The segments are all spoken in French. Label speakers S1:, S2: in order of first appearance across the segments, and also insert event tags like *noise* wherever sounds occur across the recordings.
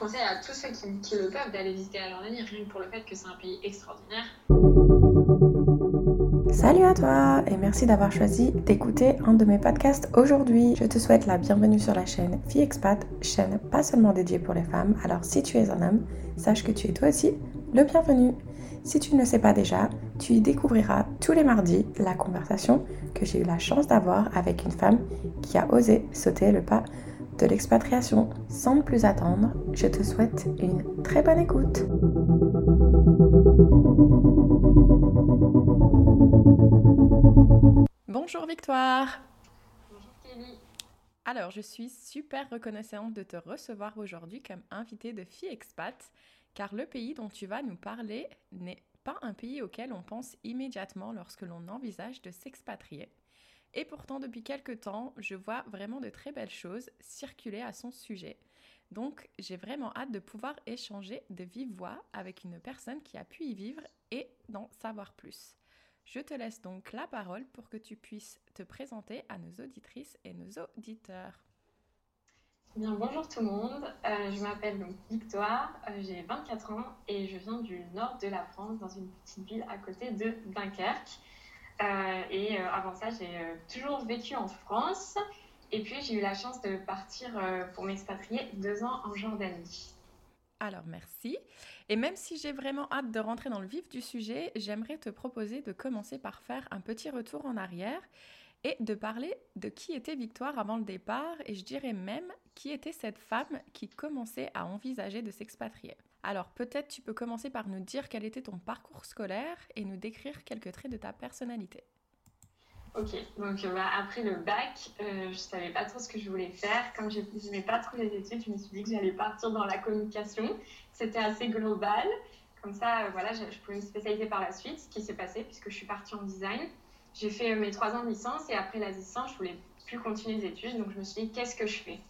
S1: conseille à tous ceux qui, qui le peuvent d'aller visiter la Jordanie, rien que pour le fait que c'est un pays extraordinaire.
S2: Salut à toi et merci d'avoir choisi d'écouter un de mes podcasts aujourd'hui. Je te souhaite la bienvenue sur la chaîne Fille Expat, chaîne pas seulement dédiée pour les femmes. Alors si tu es un homme, sache que tu es toi aussi le bienvenu. Si tu ne le sais pas déjà, tu y découvriras tous les mardis la conversation que j'ai eu la chance d'avoir avec une femme qui a osé sauter le pas de l'expatriation. Sans plus attendre, je te souhaite une très bonne écoute. Bonjour Victoire.
S1: Bonjour Kelly.
S2: Alors, je suis super reconnaissante de te recevoir aujourd'hui comme invitée de Fille Expat, car le pays dont tu vas nous parler n'est pas un pays auquel on pense immédiatement lorsque l'on envisage de s'expatrier. Et pourtant, depuis quelques temps, je vois vraiment de très belles choses circuler à son sujet. Donc, j'ai vraiment hâte de pouvoir échanger de vive voix avec une personne qui a pu y vivre et d'en savoir plus. Je te laisse donc la parole pour que tu puisses te présenter à nos auditrices et nos auditeurs.
S1: Bien, bonjour tout le monde. Euh, je m'appelle Victoire, euh, j'ai 24 ans et je viens du nord de la France, dans une petite ville à côté de Dunkerque. Euh, et avant ça, j'ai toujours vécu en France. Et puis, j'ai eu la chance de partir pour m'expatrier deux ans en Jordanie.
S2: Alors, merci. Et même si j'ai vraiment hâte de rentrer dans le vif du sujet, j'aimerais te proposer de commencer par faire un petit retour en arrière et de parler de qui était Victoire avant le départ et je dirais même qui était cette femme qui commençait à envisager de s'expatrier. Alors peut-être tu peux commencer par nous dire quel était ton parcours scolaire et nous décrire quelques traits de ta personnalité.
S1: Ok, donc euh, bah, après le bac, euh, je ne savais pas trop ce que je voulais faire. Comme je n'aimais pas trop les études, je me suis dit que j'allais partir dans la communication. C'était assez global. Comme ça, euh, voilà, je, je, pouvais me spécialiser par la suite, ce qui s'est passé puisque je suis partie en design. J'ai fait mes trois ans de licence et après la licence, je voulais plus continuer les études. Donc je me suis dit, qu'est-ce que je fais?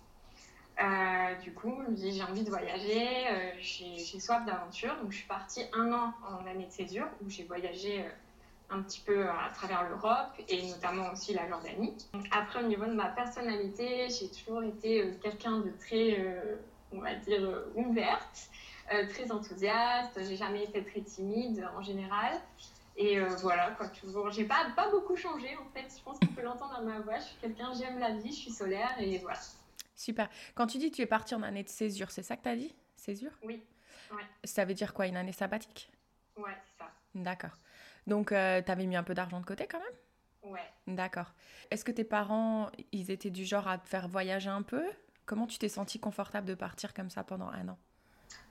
S1: Euh, Du coup, je dit, j'ai envie de voyager, euh, j'ai soif d'aventure. Donc je suis partie un an en année de césure où j'ai voyagé euh, un petit peu à travers l'Europe et notamment aussi la Jordanie. Après, au niveau de ma personnalité, j'ai toujours été quelqu'un de très, on va dire, ouverte, très enthousiaste. J'ai jamais été très timide en général. Et voilà, quoi, toujours. J'ai pas, pas beaucoup changé en fait. Je pense qu'on peut l'entendre dans ma voix. Je suis quelqu'un, j'aime la vie, je suis solaire et voilà.
S2: Super. Quand tu dis que tu es partie en année de césure, c'est ça que tu as dit? Césure?
S1: Oui. Ouais.
S2: Ça veut dire quoi? Une année sabbatique?
S1: Ouais, c'est ça.
S2: D'accord. Donc, euh, tu avais mis un peu d'argent de côté quand même?
S1: Ouais.
S2: D'accord. Est-ce que tes parents, ils étaient du genre à te faire voyager un peu? Comment tu t'es sentie confortable de partir comme ça pendant un an?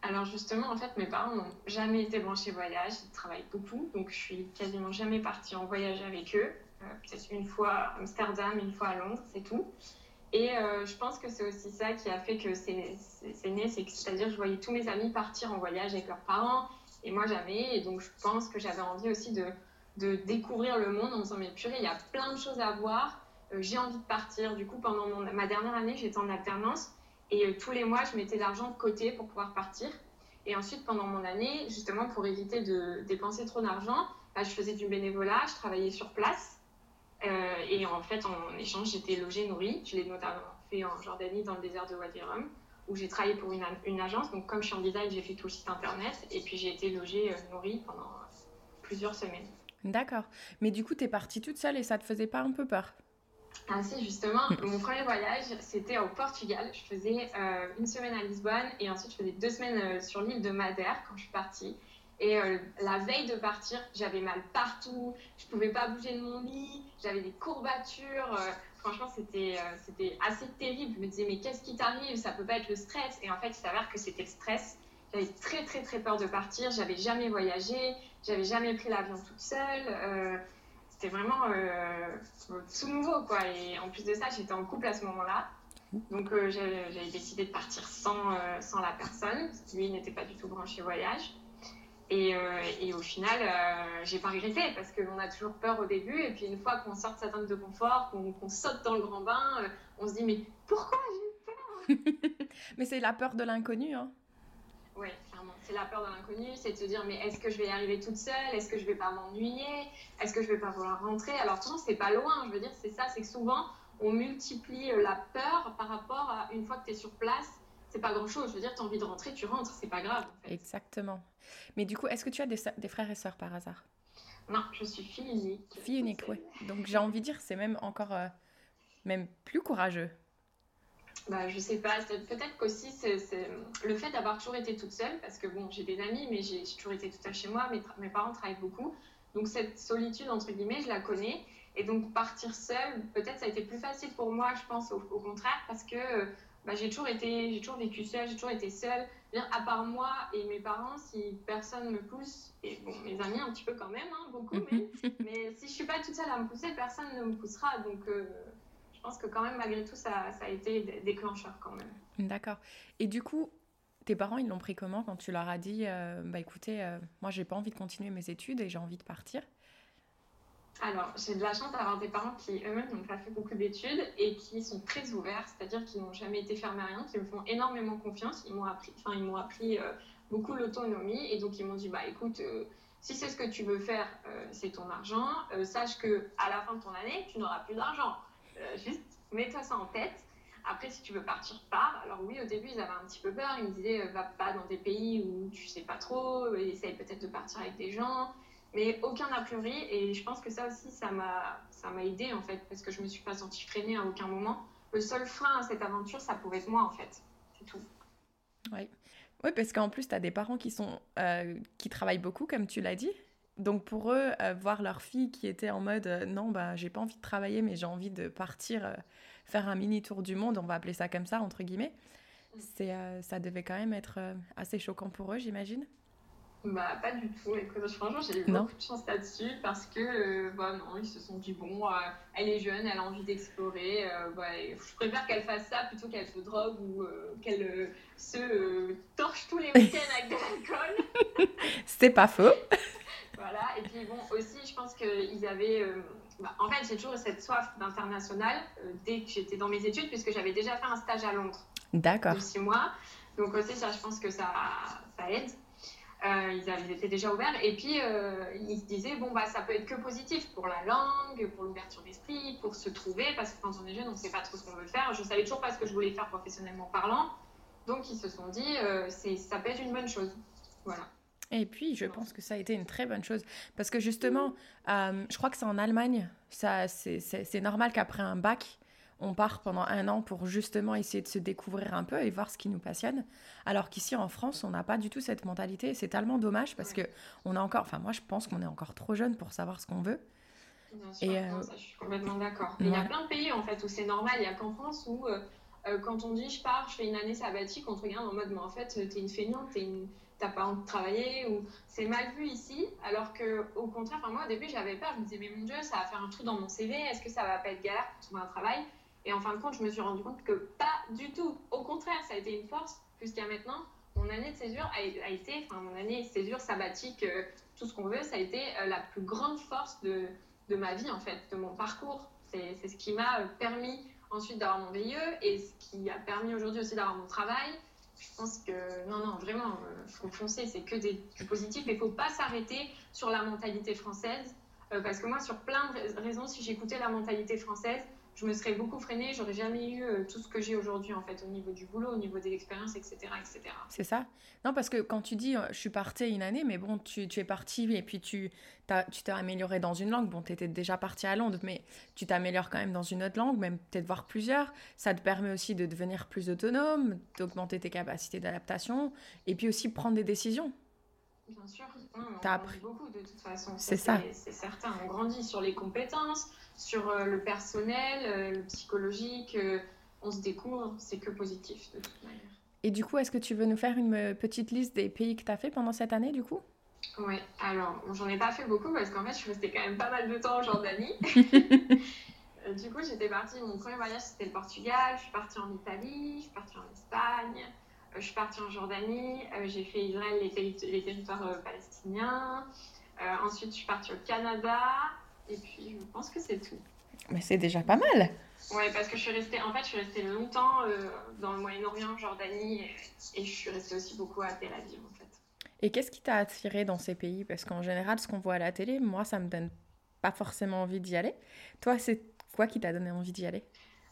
S1: Alors justement, en fait, mes parents n'ont jamais été branchés voyage, ils travaillent beaucoup, donc je suis quasiment jamais partie en voyage avec eux. Euh, peut-être une fois à Amsterdam, une fois à Londres, c'est tout. Et euh, je pense que c'est aussi ça qui a fait que c'est né, c'est-à-dire que je voyais tous mes amis partir en voyage avec leurs parents et moi jamais. Et donc je pense que j'avais envie aussi de, de, découvrir le monde en me disant mais purée, il y a plein de choses à voir, euh, j'ai envie de partir. Du coup, pendant ma dernière année, j'étais en alternance et euh, tous les mois, je mettais l'argent de côté pour pouvoir partir. Et ensuite, pendant mon année, justement, pour éviter de dépenser trop d'argent, bah, je faisais du bénévolat, je travaillais sur place. Euh, et en fait, en échange, j'étais logée, nourrie. Je l'ai notamment fait en Jordanie, dans le désert de Wadi Rum, où j'ai travaillé pour une, une, agence. Donc, comme je suis en design, j'ai fait tout le site internet. Et puis, j'ai été logée, euh, nourrie pendant plusieurs semaines.
S2: D'accord. Mais du coup, tu es partie toute seule et ça te faisait pas un peu peur?
S1: Ah si, justement, *laughs* mon premier voyage, c'était au Portugal. Je faisais euh, une semaine à Lisbonne et ensuite je faisais deux semaines euh, sur l'île de Madère quand je suis partie. Et euh, la veille de partir, j'avais mal partout, je pouvais pas bouger de mon lit, j'avais des courbatures. franchement, c'était c'était assez terrible. Je me disais, mais qu'est-ce qui t'arrive? Ça peut pas être le stress. Et en fait, il s'avère que c'était le stress. J'avais très, très, très peur de partir. J'avais jamais voyagé, j'avais jamais pris l'avion toute seule c'était vraiment euh, tout nouveau, quoi. Et en plus de ça, j'étais en couple à ce moment-là. Donc, euh, j'avais décidé de partir sans, euh, sans la personne. Lui n'était pas du tout branché voyage. Et, et au final, j'ai pas regretté parce qu'on a toujours peur au début. Et puis, une fois qu'on sort de sa zone de confort, qu'on saute dans le grand bain, on se dit Mais pourquoi j'ai eu
S2: peur? *laughs* Mais c'est la peur de l'inconnu, hein.
S1: Oui, clairement. C'est la peur de l'inconnu, c'est de se dire mais est-ce que je vais y arriver toute seule? Est-ce que je vais pas m'ennuyer? Est-ce que je vais pas vouloir rentrer? Alors, non, c'est pas loin. Je veux dire, c'est ça, c'est que souvent, on multiplie euh, la peur par rapport à une fois que tu es sur place, c'est pas grand chose. Je veux dire, tu as envie de rentrer, tu rentres, c'est pas grave.
S2: Exactement. Mais du coup, est-ce que tu as des, des frères et sœurs par hasard?
S1: Non, je suis fille unique.
S2: Fille unique, oui. Donc j'ai envie de dire, c'est même encore euh, même plus courageux.
S1: Bah, je sais pas, peut-être qu'aussi c'est le fait d'avoir toujours été toute seule, parce que bon, j'ai des amis, mais j'ai toujours été toute seule chez moi, mes, mes parents travaillent beaucoup, donc cette solitude, entre guillemets, je la connais, et donc partir seule, peut-être ça a été plus facile pour moi, je pense, au, contraire, parce que bah, j'ai toujours été, j'ai toujours vécu seule, j'ai toujours été seule, à part moi et mes parents, si personne me pousse, et bon, mes amis un petit peu quand même, hein, beaucoup, mais, mais si je suis pas toute seule à me pousser, personne ne me poussera, donc... Euh, je pense que quand même, malgré tout, ça, ça a été déclencheur quand même.
S2: D'accord. Et du coup, tes parents, ils l'ont pris comment quand tu leur as dit, euh, bah écoutez, euh, moi, j'ai pas envie de continuer mes études et j'ai envie de partir?
S1: Alors, j'ai de la chance d'avoir des parents qui eux-mêmes n'ont pas fait beaucoup d'études et qui sont très ouverts, c'est-à-dire qu'ils n'ont jamais été fermés à rien, qui me font énormément confiance. Ils m'ont appris, ils m'ont appris euh, beaucoup l'autonomie et donc ils m'ont dit, bah écoute, si c'est ce que tu veux faire, c'est ton argent. sache que à la fin de ton année, tu n'auras plus d'argent. Euh, juste mets-toi ça en tête. Après, si tu veux partir, pars. Alors oui, au début, ils avaient un petit peu peur. Ils me disaient, euh, va pas dans des pays où tu sais pas trop, essaye peut-être de partir avec des gens. Mais aucun a priori. Et je pense que ça aussi, ça m'a, ça m'a aidé en fait, parce que je me suis pas sentie freinée à aucun moment. Le seul frein à cette aventure, ça pouvait être moi en fait. C'est tout.
S2: Oui. Oui, parce qu'en plus, tu as des parents qui, sont, euh, qui travaillent beaucoup, comme tu l'as dit. Donc pour eux, euh, voir leur fille qui était en mode euh, non, bah, j'ai pas envie de travailler, mais j'ai envie de partir faire un mini tour du monde, on va appeler ça comme ça, entre guillemets, mm. c'est, ça devait quand même être assez choquant pour eux, j'imagine.
S1: Bah, pas du tout. Écoute, franchement, j'ai eu beaucoup de chance là-dessus parce que, bah, non, ils se sont dit, bon, elle est jeune, elle a envie d'explorer. bah, je préfère qu'elle fasse ça plutôt qu'elle se drogue ou qu'elle se torche tous les week-ends avec de l'alcool. *laughs* *laughs*
S2: C'est pas faux.
S1: Voilà, et puis bon, aussi, je pense qu'ils avaient. Euh, bah, en fait, j'ai toujours eu cette soif d'international euh, dès que j'étais dans mes études, puisque j'avais déjà fait un stage à Londres.
S2: D'accord.
S1: De six mois. Donc aussi, ça, je pense que ça, ça aide. Euh, ils, étaient déjà ouverts. Et puis, ils se disaient, bon, bah, ça peut être que positif pour la langue, pour l'ouverture d'esprit, pour se trouver, parce que quand on est jeune, on ne sait pas trop ce qu'on veut faire. Je savais toujours pas ce que je voulais faire professionnellement parlant. Donc, ils se sont dit, c'est ça peut être une bonne chose. Voilà.
S2: Et puis, je pense que ça a été une très bonne chose. Parce que justement, euh, je crois que c'est en Allemagne, c'est normal qu'après un bac, on part pendant un an pour justement essayer de se découvrir un peu et voir ce qui nous passionne. Alors qu'ici en France, on n'a pas du tout cette mentalité. C'est tellement dommage parce que on a encore, enfin moi je pense qu'on est encore trop jeune pour savoir ce qu'on veut.
S1: Bien sûr, et euh, ça, je suis complètement d'accord. Il y a plein de pays en fait où c'est normal. Il y a qu'en France où euh, quand on dit je pars, je fais une année sabbatique, on te regarde en mode mais en fait t'es une feignante, t'es une t'as pas envie de travailler ou c'est mal vu ici alors que au contraire moi au début j'avais peur je me disais mais mon dieu ça va faire un trou dans mon CV est-ce que ça va pas être galère pour trouver un travail? Et en fin de compte je me suis rendu compte que pas du tout. Au contraire ça a été une force puisqu'à maintenant mon année de césure a, été enfin mon année de césure sabbatique euh, tout ce qu'on veut ça a été euh, la plus grande force de, de ma vie en fait de mon parcours. C'est ce qui m'a euh, permis ensuite d'avoir mon VIE et ce qui a permis aujourd'hui aussi d'avoir mon travail. Je pense que non, non, vraiment, il euh, faut foncer, c'est que des, du positif, mais il ne faut pas s'arrêter sur la mentalité française, parce que moi, sur plein de raisons, si j'écoutais la mentalité française, je me serais beaucoup freinée, j'aurais jamais eu euh, tout ce que j'ai aujourd'hui en fait au niveau du boulot, au niveau des expériences, etc. etc.
S2: C'est ça Non, parce que quand tu dis je suis partie une année, mais bon, tu, tu es partie et puis tu t'es amélioré dans une langue. Bon, tu étais déjà partie à Londres, mais tu t'améliores quand même dans une autre langue, même peut-être voir plusieurs. Ça te permet aussi de devenir plus autonome, d'augmenter tes capacités d'adaptation et puis aussi prendre des décisions.
S1: Bien sûr, on as appris beaucoup de toute façon. C'est ça. C'est certain, on grandit sur les compétences, sur euh, le personnel, euh, le psychologique, euh, on se découvre, c'est que positif de toute manière.
S2: Et du coup, est-ce que tu veux nous faire une petite liste des pays que tu as fait pendant cette année du coup?
S1: Oui, alors j'en ai pas fait beaucoup parce qu'en fait je suis restée quand même pas mal de temps en Jordanie. *laughs* du coup, j'étais partie, mon premier voyage c'était le Portugal, je suis partie en Italie, je suis partie en Espagne, je suis partie en Jordanie, j'ai fait Israël, les, les territoires palestiniens. ensuite, je suis partie au Canada, et puis, je pense que c'est tout.
S2: Mais c'est déjà pas mal.
S1: Oui, parce que je suis restée, en fait, je suis restée longtemps euh, dans le Moyen-Orient, Jordanie, et, je suis restée aussi beaucoup à Tel Aviv, en fait.
S2: Et qu'est-ce qui t'a attiré dans ces pays? Parce qu'en général, ce qu'on voit à la télé, moi, ça me donne pas forcément envie d'y aller. Toi, c'est quoi qui t'a donné envie d'y aller?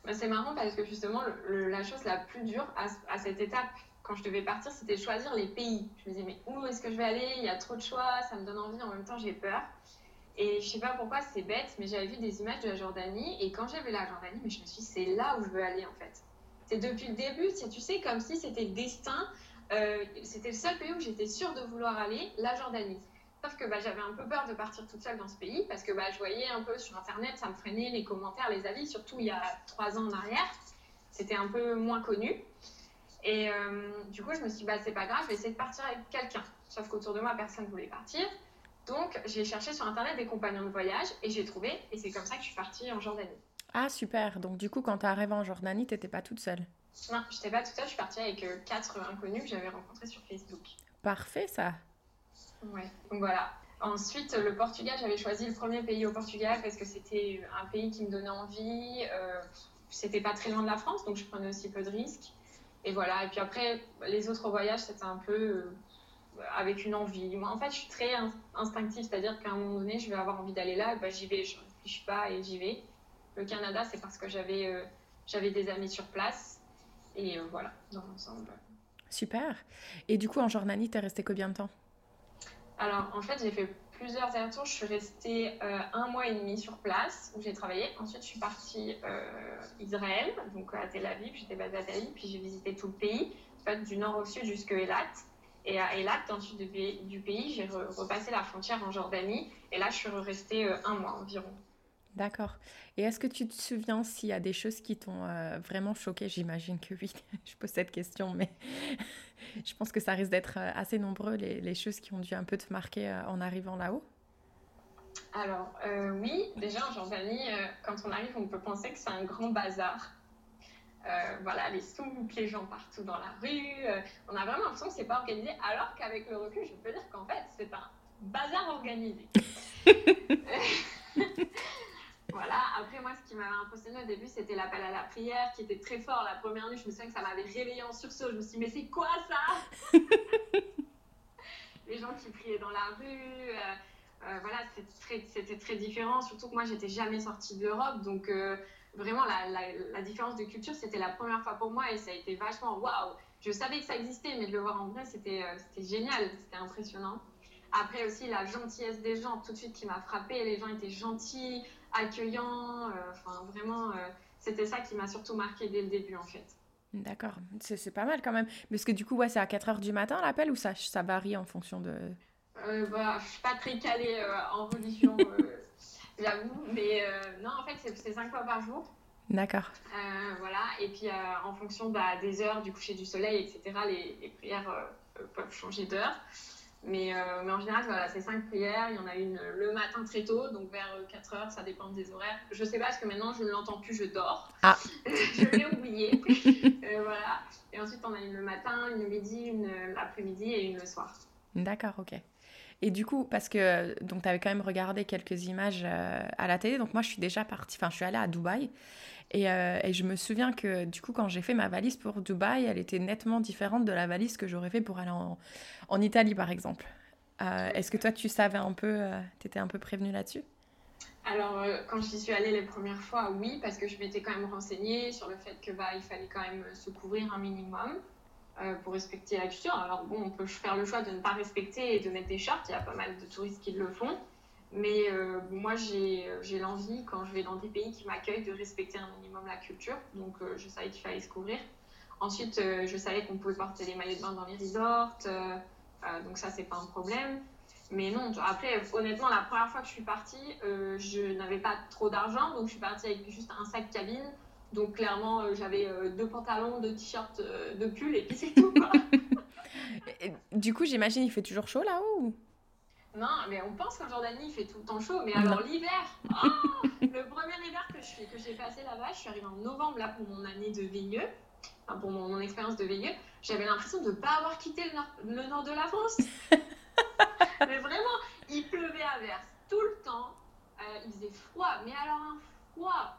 S1: Bah, C'est marrant parce que justement, la chose la plus dure à, cette étape, quand je devais partir, c'était choisir les pays. Je me disais, mais où est-ce que je vais aller? Il y a trop de choix, ça me donne envie, en même temps j'ai peur. Et je sais pas pourquoi c'est bête, mais j'avais vu des images de la Jordanie. Et quand vu la Jordanie, mais je me suis dit, c'est là où je veux aller en fait. C'est depuis le début, tu sais, comme si c'était le destin. Euh, c'était le seul pays où j'étais sûre de vouloir aller, la Jordanie. Sauf que bah, j'avais un peu peur de partir toute seule dans ce pays parce que bah, je voyais un peu sur Internet, ça me freinait les commentaires, les avis, surtout il y a trois ans en arrière. C'était un peu moins connu. Et euh, du coup, je me suis dit, bah, c'est pas grave, je vais essayer de partir avec quelqu'un. Sauf qu'autour de moi, personne ne voulait partir. Donc, j'ai cherché sur Internet des compagnons de voyage et j'ai trouvé. Et c'est comme ça que je suis partie en Jordanie.
S2: Ah, super. Donc, du coup, quand tu arrivée en Jordanie, tu n'étais pas toute seule
S1: Non, je n'étais pas toute seule. Je suis partie avec euh, quatre inconnus que j'avais rencontrés sur Facebook.
S2: Parfait, ça.
S1: Ouais, donc voilà. Ensuite, le Portugal, j'avais choisi le premier pays au Portugal parce que c'était un pays qui me donnait envie. Euh, c'était pas très loin de la France, donc je prenais aussi peu de risques. Et voilà. Et puis après, les autres voyages, c'était un peu euh, avec une envie. Moi, en fait, je suis très instinctive, c'est-à-dire qu'à un moment donné, je vais avoir envie d'aller là, bah, j'y vais, je ne réfléchis pas et j'y vais. Le Canada, c'est parce que j'avais euh, j'avais des amis sur place. Et euh, voilà, dans l'ensemble.
S2: Super. Et du coup, en Jordanie, tu es resté combien de temps?
S1: Alors, en fait, j'ai fait plusieurs allers-retours. Je suis restée euh, un mois et demi sur place où j'ai travaillé. Ensuite, je suis partie Israël, donc à Tel Aviv. J'étais basée à Tel Aviv, puis j'ai visité tout le pays, en fait, du nord au sud jusqu'à Elat. Et à Elat, dans le sud du pays, j'ai repassé la frontière en Jordanie. Et là, je suis restée euh, un mois environ.
S2: D'accord. Et est-ce que tu te souviens s'il y a des choses qui t'ont euh, vraiment choqué? J'imagine que oui. *laughs* je pose cette question, mais *laughs* je pense que ça risque d'être euh, assez nombreux les, les, choses qui ont dû un peu te marquer en arrivant là-haut.
S1: Alors oui, déjà en Jordanie, quand on arrive, on peut penser que c'est un grand bazar. Euh, voilà, les souks, les gens partout dans la rue. Euh, on a vraiment l'impression que c'est pas organisé, alors qu'avec le recul, je peux dire qu'en fait, c'est un bazar organisé. *laughs* voilà, après moi, ce qui m'avait impressionné au début, c'était l'appel à la prière qui était très fort. La première nuit, je me souviens que ça m'avait réveillé en sursaut. Je me suis dit, mais c'est quoi ça? *laughs* Les gens qui priaient dans la rue. Euh, voilà, c'était très, très, différent. Surtout que moi, j'étais jamais sortie de l'Europe, donc vraiment la, différence de culture, c'était la première fois pour moi et ça a été vachement waouh. Je savais que ça existait, mais de le voir en vrai, c'était euh, génial, c'était impressionnant. Après aussi la gentillesse des gens, tout de suite qui m'a frappé. Les gens étaient gentils, accueillants. Euh, enfin, vraiment, euh, c'était ça qui m'a surtout marqué dès le début en fait.
S2: D'accord, c'est pas mal quand même. Parce que du coup, ouais, c'est à 4 h du matin l'appel ou ça, ça varie en fonction de.
S1: Euh, bah, je suis pas très calée en religion. *laughs* j'avoue. Mais euh, non, en fait, c'est cinq fois par jour.
S2: D'accord.
S1: Euh, voilà. Et puis, euh, en fonction bah, des heures, du coucher du soleil, etc., les, les prières peuvent changer d'heure. Mais, mais, en général, voilà, c'est cinq prières. Il y en a une le matin très tôt, donc vers 4 heures, ça dépend des horaires. Je sais pas, parce que maintenant, je ne l'entends plus, je dors.
S2: Ah. *laughs*
S1: je l'ai oublié. *laughs* voilà. Et ensuite, on a une le matin, une le midi, une l'après-midi et une le soir.
S2: D'accord, ok. Et du coup, parce que donc tu avais quand même regardé quelques images euh, à la télé, donc moi je suis déjà partie, enfin je suis allée à Dubaï. Et, euh, et, je me souviens que du coup, quand j'ai fait ma valise pour Dubaï, elle était nettement différente de la valise que j'aurais fait pour aller en, en Italie, par exemple. Euh, est-ce que toi, tu savais un peu, tu étais un peu prévenue là-dessus?
S1: Alors, quand j'y suis allée les premières fois, oui, parce que je m'étais quand même renseignée sur le fait que bah, il fallait quand même se couvrir un minimum. Euh, pour respecter la culture. Alors bon, on peut faire le choix de ne pas respecter et de mettre des shorts. Il y a pas mal de touristes qui le font. Mais euh, moi, euh, j'ai l'envie, quand je vais dans des pays qui m'accueillent, de respecter un minimum la culture. Donc, je savais qu'il fallait se couvrir. Ensuite, je savais qu'on pouvait porter des maillots de bain dans les resorts. donc, ça, c'est pas un problème. Mais non, après, honnêtement, la première fois que je suis partie, je n'avais pas trop d'argent. Donc, je suis partie avec juste un sac cabine, donc clairement, euh, j'avais euh, deux pantalons, deux t-shirts, euh, deux pulls et puis c'est tout. *laughs*
S2: du coup, j'imagine il fait toujours chaud là-haut
S1: Non, mais on pense qu'en Jordanie il fait tout le temps chaud. Mais alors l'hiver, oh, le premier hiver que j'ai passé là-bas, je suis arrivée en novembre là pour mon année de VIE, enfin, pour mon, expérience de VIE, j'avais l'impression de ne pas avoir quitté le nord, le nord de la France. *laughs* mais vraiment, il pleuvait à verse tout le temps. il faisait froid, mais alors un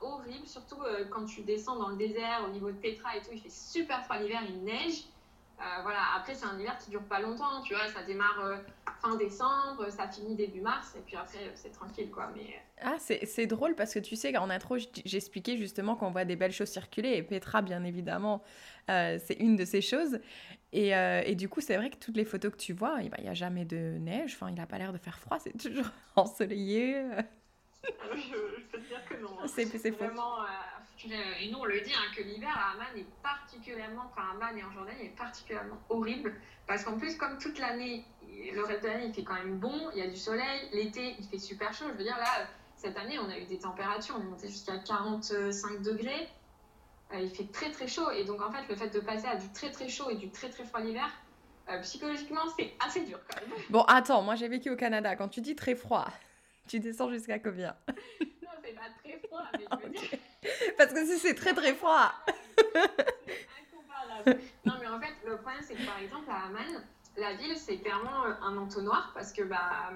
S1: horrible, surtout euh, quand tu descends dans le désert au niveau de Petra et tout, il fait super froid l'hiver, il neige. Euh, voilà, après, c'est un hiver qui dure pas longtemps, tu vois, ça démarre euh, fin décembre, ça finit début mars, et puis après, c'est tranquille, quoi. Mais...
S2: Ah, c'est drôle parce que tu sais qu'en intro, j'expliquais justement qu'on voit des belles choses circuler, et Petra, bien évidemment, c'est une de ces choses. Et, et du coup, c'est vrai que toutes les photos que tu vois, il n'y a jamais de neige, enfin, il n'a pas l'air de faire froid, c'est toujours *laughs* ensoleillé.
S1: Je, je, peux te dire que non. C'est vraiment et nous on le dit, hein, que l'hiver à Amman est particulièrement, enfin Amman et en Jordanie est particulièrement horrible, parce qu'en plus comme toute l'année, le reste de l'année il fait quand même bon, il y a du soleil, l'été il fait super chaud, je veux dire là, cette année on a eu des températures, on est monté jusqu'à 45 degrés, euh, il fait très très chaud, et donc en fait le fait de passer à du très très chaud et du très très froid l'hiver, euh, psychologiquement c'est assez dur quand même.
S2: Bon attends, moi j'ai vécu au Canada, quand tu dis très froid, tu descends jusqu'à combien *laughs*
S1: Non c'est pas très froid, mais je veux dire... *laughs*
S2: Parce que si c'est très très froid.
S1: non, mais en fait, le problème, c'est que par exemple, à Amman, la ville, c'est clairement euh, un entonnoir parce que, bah,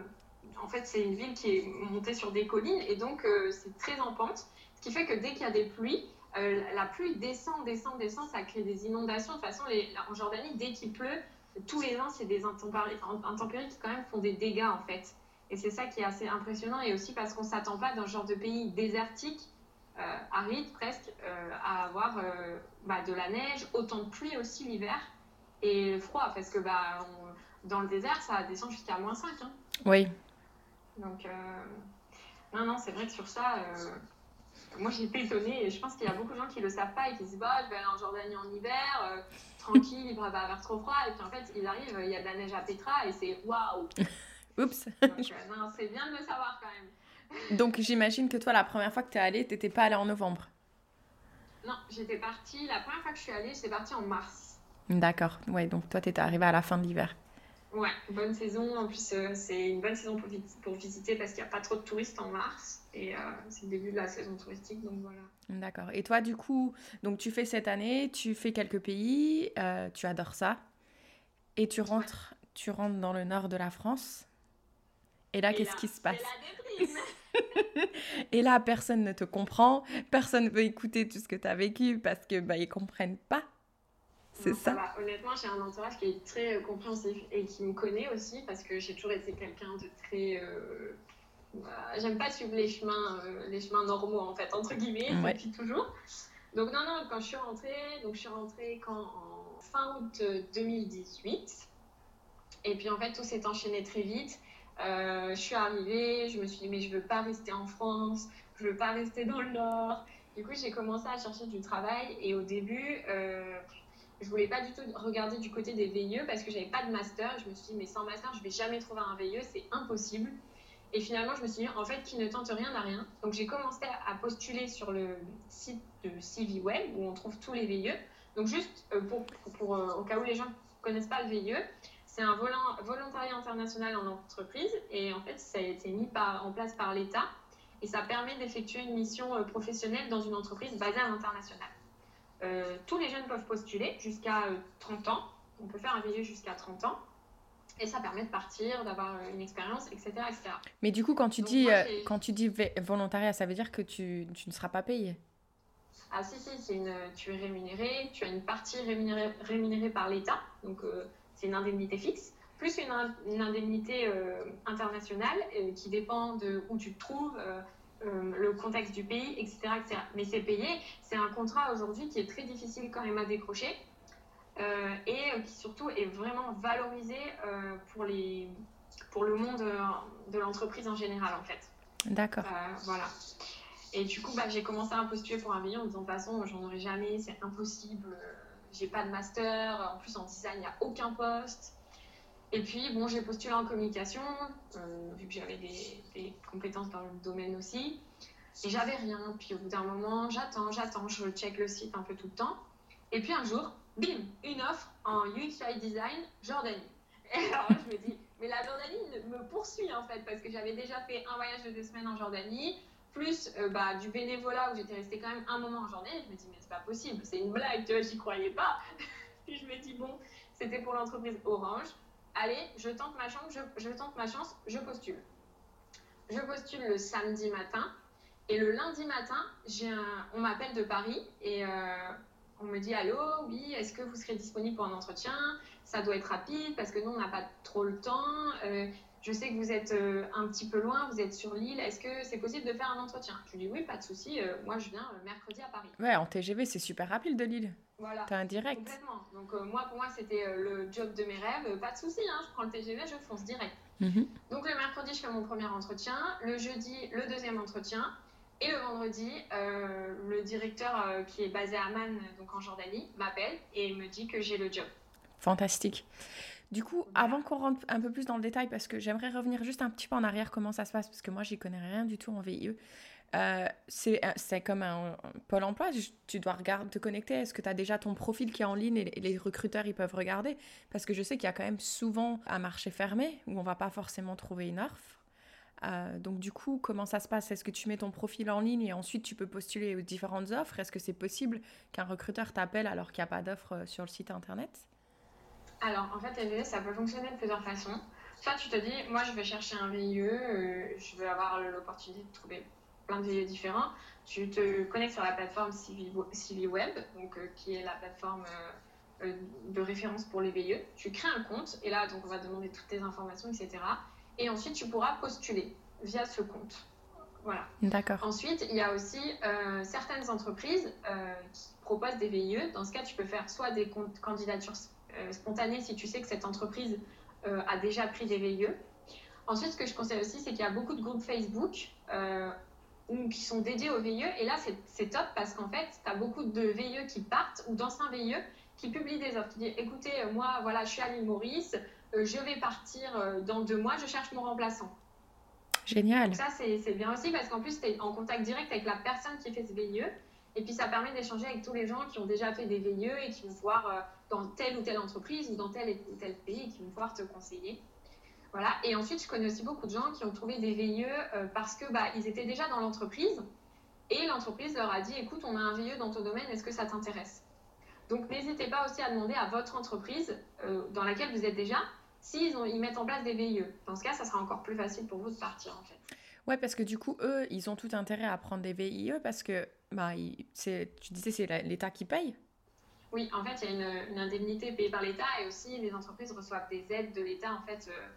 S1: en fait, c'est une ville qui est montée sur des collines et donc euh, c'est très en pente. Ce qui fait que dès qu'il y a des pluies, euh, la pluie descend, descend, descend, ça crée des inondations. De toute façon, les, en Jordanie, dès qu'il pleut, tous les ans, c'est des intempéries, intempéries qui, quand même, font des dégâts, en fait. Et c'est ça qui est assez impressionnant. Et aussi parce qu'on ne s'attend pas dans ce genre de pays désertique euh, aride presque euh, à avoir euh, bah, de la neige, autant de pluie aussi l'hiver et le froid parce que bah, dans le désert ça descend jusqu'à moins 5. Hein.
S2: Oui.
S1: Donc, non, non, c'est vrai que sur ça, moi j'ai été étonnée et je pense qu'il y a beaucoup de gens qui le savent pas et qui se disent bah, je vais aller en Jordanie en hiver, tranquille, il va avoir trop froid et puis en fait ils arrivent, il y a de la neige à Petra et c'est waouh! *laughs*
S2: Oups! *laughs*
S1: C'est bien de le savoir quand même.
S2: Donc j'imagine que toi, la première fois que tu es allée, tu n'étais pas allée en novembre.
S1: Non, j'étais partie, la première fois que je suis allée, j'étais partie en mars.
S2: D'accord, ouais, donc toi, tu étais arrivée à la fin de l'hiver.
S1: Ouais, bonne saison. En plus, euh, c'est une bonne saison pour, pour visiter parce qu'il n'y a pas trop de touristes en mars. Et euh, c'est le début de la saison touristique, donc voilà.
S2: D'accord. Et toi, du coup, donc tu fais cette année, tu fais quelques pays, euh, tu adores ça. Et tu rentres, tu rentres dans le nord de la France. Et là, qu'est-ce qui se passe? *laughs* Et là, personne ne te comprend, personne ne veut écouter tout ce que tu as vécu parce que bah, ils comprennent pas. C'est ça.
S1: Honnêtement, j'ai un entourage qui est très euh, compréhensif et qui me connaît aussi parce que j'ai toujours été quelqu'un de très. Euh, bah, j'aime pas suivre les chemins, euh, les chemins normaux en fait, entre guillemets, depuis toujours. Donc, non, non, quand je suis rentrée, donc je suis rentrée quand, en fin août 2018. Et puis en fait, tout s'est enchaîné très vite. Euh, je suis arrivée, je me suis dit, mais je veux pas rester en France, je veux pas rester dans le Nord. Du coup, j'ai commencé à chercher du travail et au début, euh, je voulais pas du tout regarder du côté des VIE parce que j'avais pas de master. Je me suis dit, mais sans master, je vais jamais trouver un VIE, c'est impossible. Et finalement, je me suis dit, en fait, qui ne tente rien n'a rien. Donc, j'ai commencé à postuler sur le site de CiviWeb où on trouve tous les VIE. Donc, juste euh, pour, pour, au cas où les gens ne connaissent pas le VIE, c'est un volontariat international en entreprise et en fait, ça a été mis en place par l'État et ça permet d'effectuer une mission euh, professionnelle dans une entreprise basée à l'international. Euh, tous les jeunes peuvent postuler jusqu'à 30 euh, ans. On peut faire un VIE jusqu'à 30 ans. Et ça permet de partir, d'avoir une expérience, etc., etc.
S2: Mais du coup, quand tu, dis, quand tu dis volontariat, ça veut dire que tu, tu ne seras pas payé?
S1: Ah si, si, une, tu es rémunéré. Tu as une partie rémunérée, rémunérée par l'État. Donc, c'est une indemnité fixe, plus une, indemnité euh, internationale euh, qui dépend de où tu te trouves, euh, le contexte du pays, etc. etc. Mais c'est payé. C'est un contrat aujourd'hui qui est très difficile quand même à décrocher et qui surtout est vraiment valorisé pour, les, pour le monde de l'entreprise en général en fait.
S2: D'accord.
S1: voilà. Et du coup, bah, j'ai commencé à postuler pour un million en disant de toute façon, j'en aurai jamais, c'est impossible j'ai pas de master, en plus en design, il n'y a aucun poste. Et puis, bon, j'ai postulé en communication, euh, vu que j'avais des, compétences dans le domaine aussi. Et j'avais rien. Puis au bout d'un moment, j'attends, j'attends, je check le site un peu tout le temps. Et puis un jour, bim, une offre en UX UI design Jordanie. Et alors je me dis, mais la Jordanie me poursuit en fait, parce que j'avais déjà fait un voyage de deux semaines en Jordanie plus euh, bah, du bénévolat où j'étais restée quand même un moment en journée. je me dis, mais c'est pas possible, c'est une blague, tu vois, j'y croyais pas. Puis *laughs* je me dis, bon, c'était pour l'entreprise Orange. Allez, je tente ma chance, je, tente ma chance, je postule. Je postule le samedi matin. Et le lundi matin, on m'appelle de Paris et euh, on me dit allô, oui, est-ce que vous serez disponible pour un entretien? Ça doit être rapide parce que nous, on n'a pas trop le temps. Euh, je sais que vous êtes euh, un petit peu loin, vous êtes sur l'île. Est-ce que c'est possible de faire un entretien? Je lui dis oui, pas de souci. Euh, moi, je viens mercredi à Paris.
S2: Ouais, en TGV, c'est super rapide de Lille.
S1: Voilà.
S2: T'as un direct.
S1: Complètement. Donc moi, pour moi, c'était le job de mes rêves. Pas de souci, hein, je prends le TGV, je fonce direct. Mhm. Donc le mercredi, je fais mon premier entretien. Le jeudi, le deuxième entretien. Et le vendredi, euh, le directeur euh, qui est basé à Amman, donc en Jordanie, m'appelle et me dit que j'ai le job.
S2: Fantastique. Du coup, avant qu'on rentre un peu plus dans le détail, parce que j'aimerais revenir juste un petit peu en arrière comment ça se passe, parce que moi, j'y connais rien du tout en VIE. Euh, c'est comme un, pôle emploi, tu dois regarder, te connecter. Est-ce que tu as déjà ton profil qui est en ligne et les recruteurs ils peuvent regarder? Parce que je sais qu'il y a quand même souvent un marché fermé où on va pas forcément trouver une offre. Euh, donc du coup, comment ça se passe? Est-ce que tu mets ton profil en ligne et ensuite tu peux postuler aux différentes offres? Est-ce que c'est possible qu'un recruteur t'appelle alors qu'il n'y a pas d'offre euh, sur le site internet?
S1: Alors en fait, ça peut fonctionner de plusieurs façons. Soit tu te dis, moi je vais chercher un VIE, euh, je vais avoir l'opportunité de trouver plein de VIE différents. Tu te connectes sur la plateforme CiviWeb, donc, qui est la plateforme de référence pour les VIE. Tu crées un compte et là, donc, on va demander toutes tes informations, etc et ensuite tu pourras postuler via ce compte. Voilà.
S2: D'accord.
S1: Ensuite, il y a aussi euh, certaines entreprises euh, qui proposent des VIE. Dans ce cas, tu peux faire soit des candidatures euh, spontanées si tu sais que cette entreprise a déjà pris des VIE. Ensuite, ce que je conseille aussi, c'est qu'il y a beaucoup de groupes Facebook qui sont dédiés aux VIE. Et là, c'est top parce qu'en fait, tu as beaucoup de VIE qui partent ou d'anciens VIE qui publient des offres, qui disent écoutez, moi, voilà, je suis à l'île Maurice, euh, je vais partir euh, dans deux mois, je cherche mon remplaçant.
S2: Génial.
S1: ça, c'est bien aussi parce qu'en plus, tu es en contact direct avec la personne qui fait ce VIE. Et puis, ça permet d'échanger avec tous les gens qui ont déjà fait des VIE et qui vont voir euh, dans telle ou telle entreprise ou dans tel ou tel pays et qui vont pouvoir te conseiller. Voilà. Et ensuite, je connais aussi beaucoup de gens qui ont trouvé des VIE parce que bah, ils étaient déjà dans l'entreprise et l'entreprise leur a dit écoute, on a un VIE dans ton domaine, est-ce que ça t'intéresse? Donc, n'hésitez pas aussi à demander à votre entreprise dans laquelle vous êtes déjà s'ils ils mettent en place des VIE. Dans ce cas, ça sera encore plus facile pour vous de partir en fait.
S2: Ouais, parce que du coup, eux, ils ont tout intérêt à prendre des VIE parce que, bah, tu disais, c'est l'État qui paye
S1: Oui, en fait, il y a une, indemnité payée par l'État et aussi les entreprises reçoivent des aides de l'État en fait euh,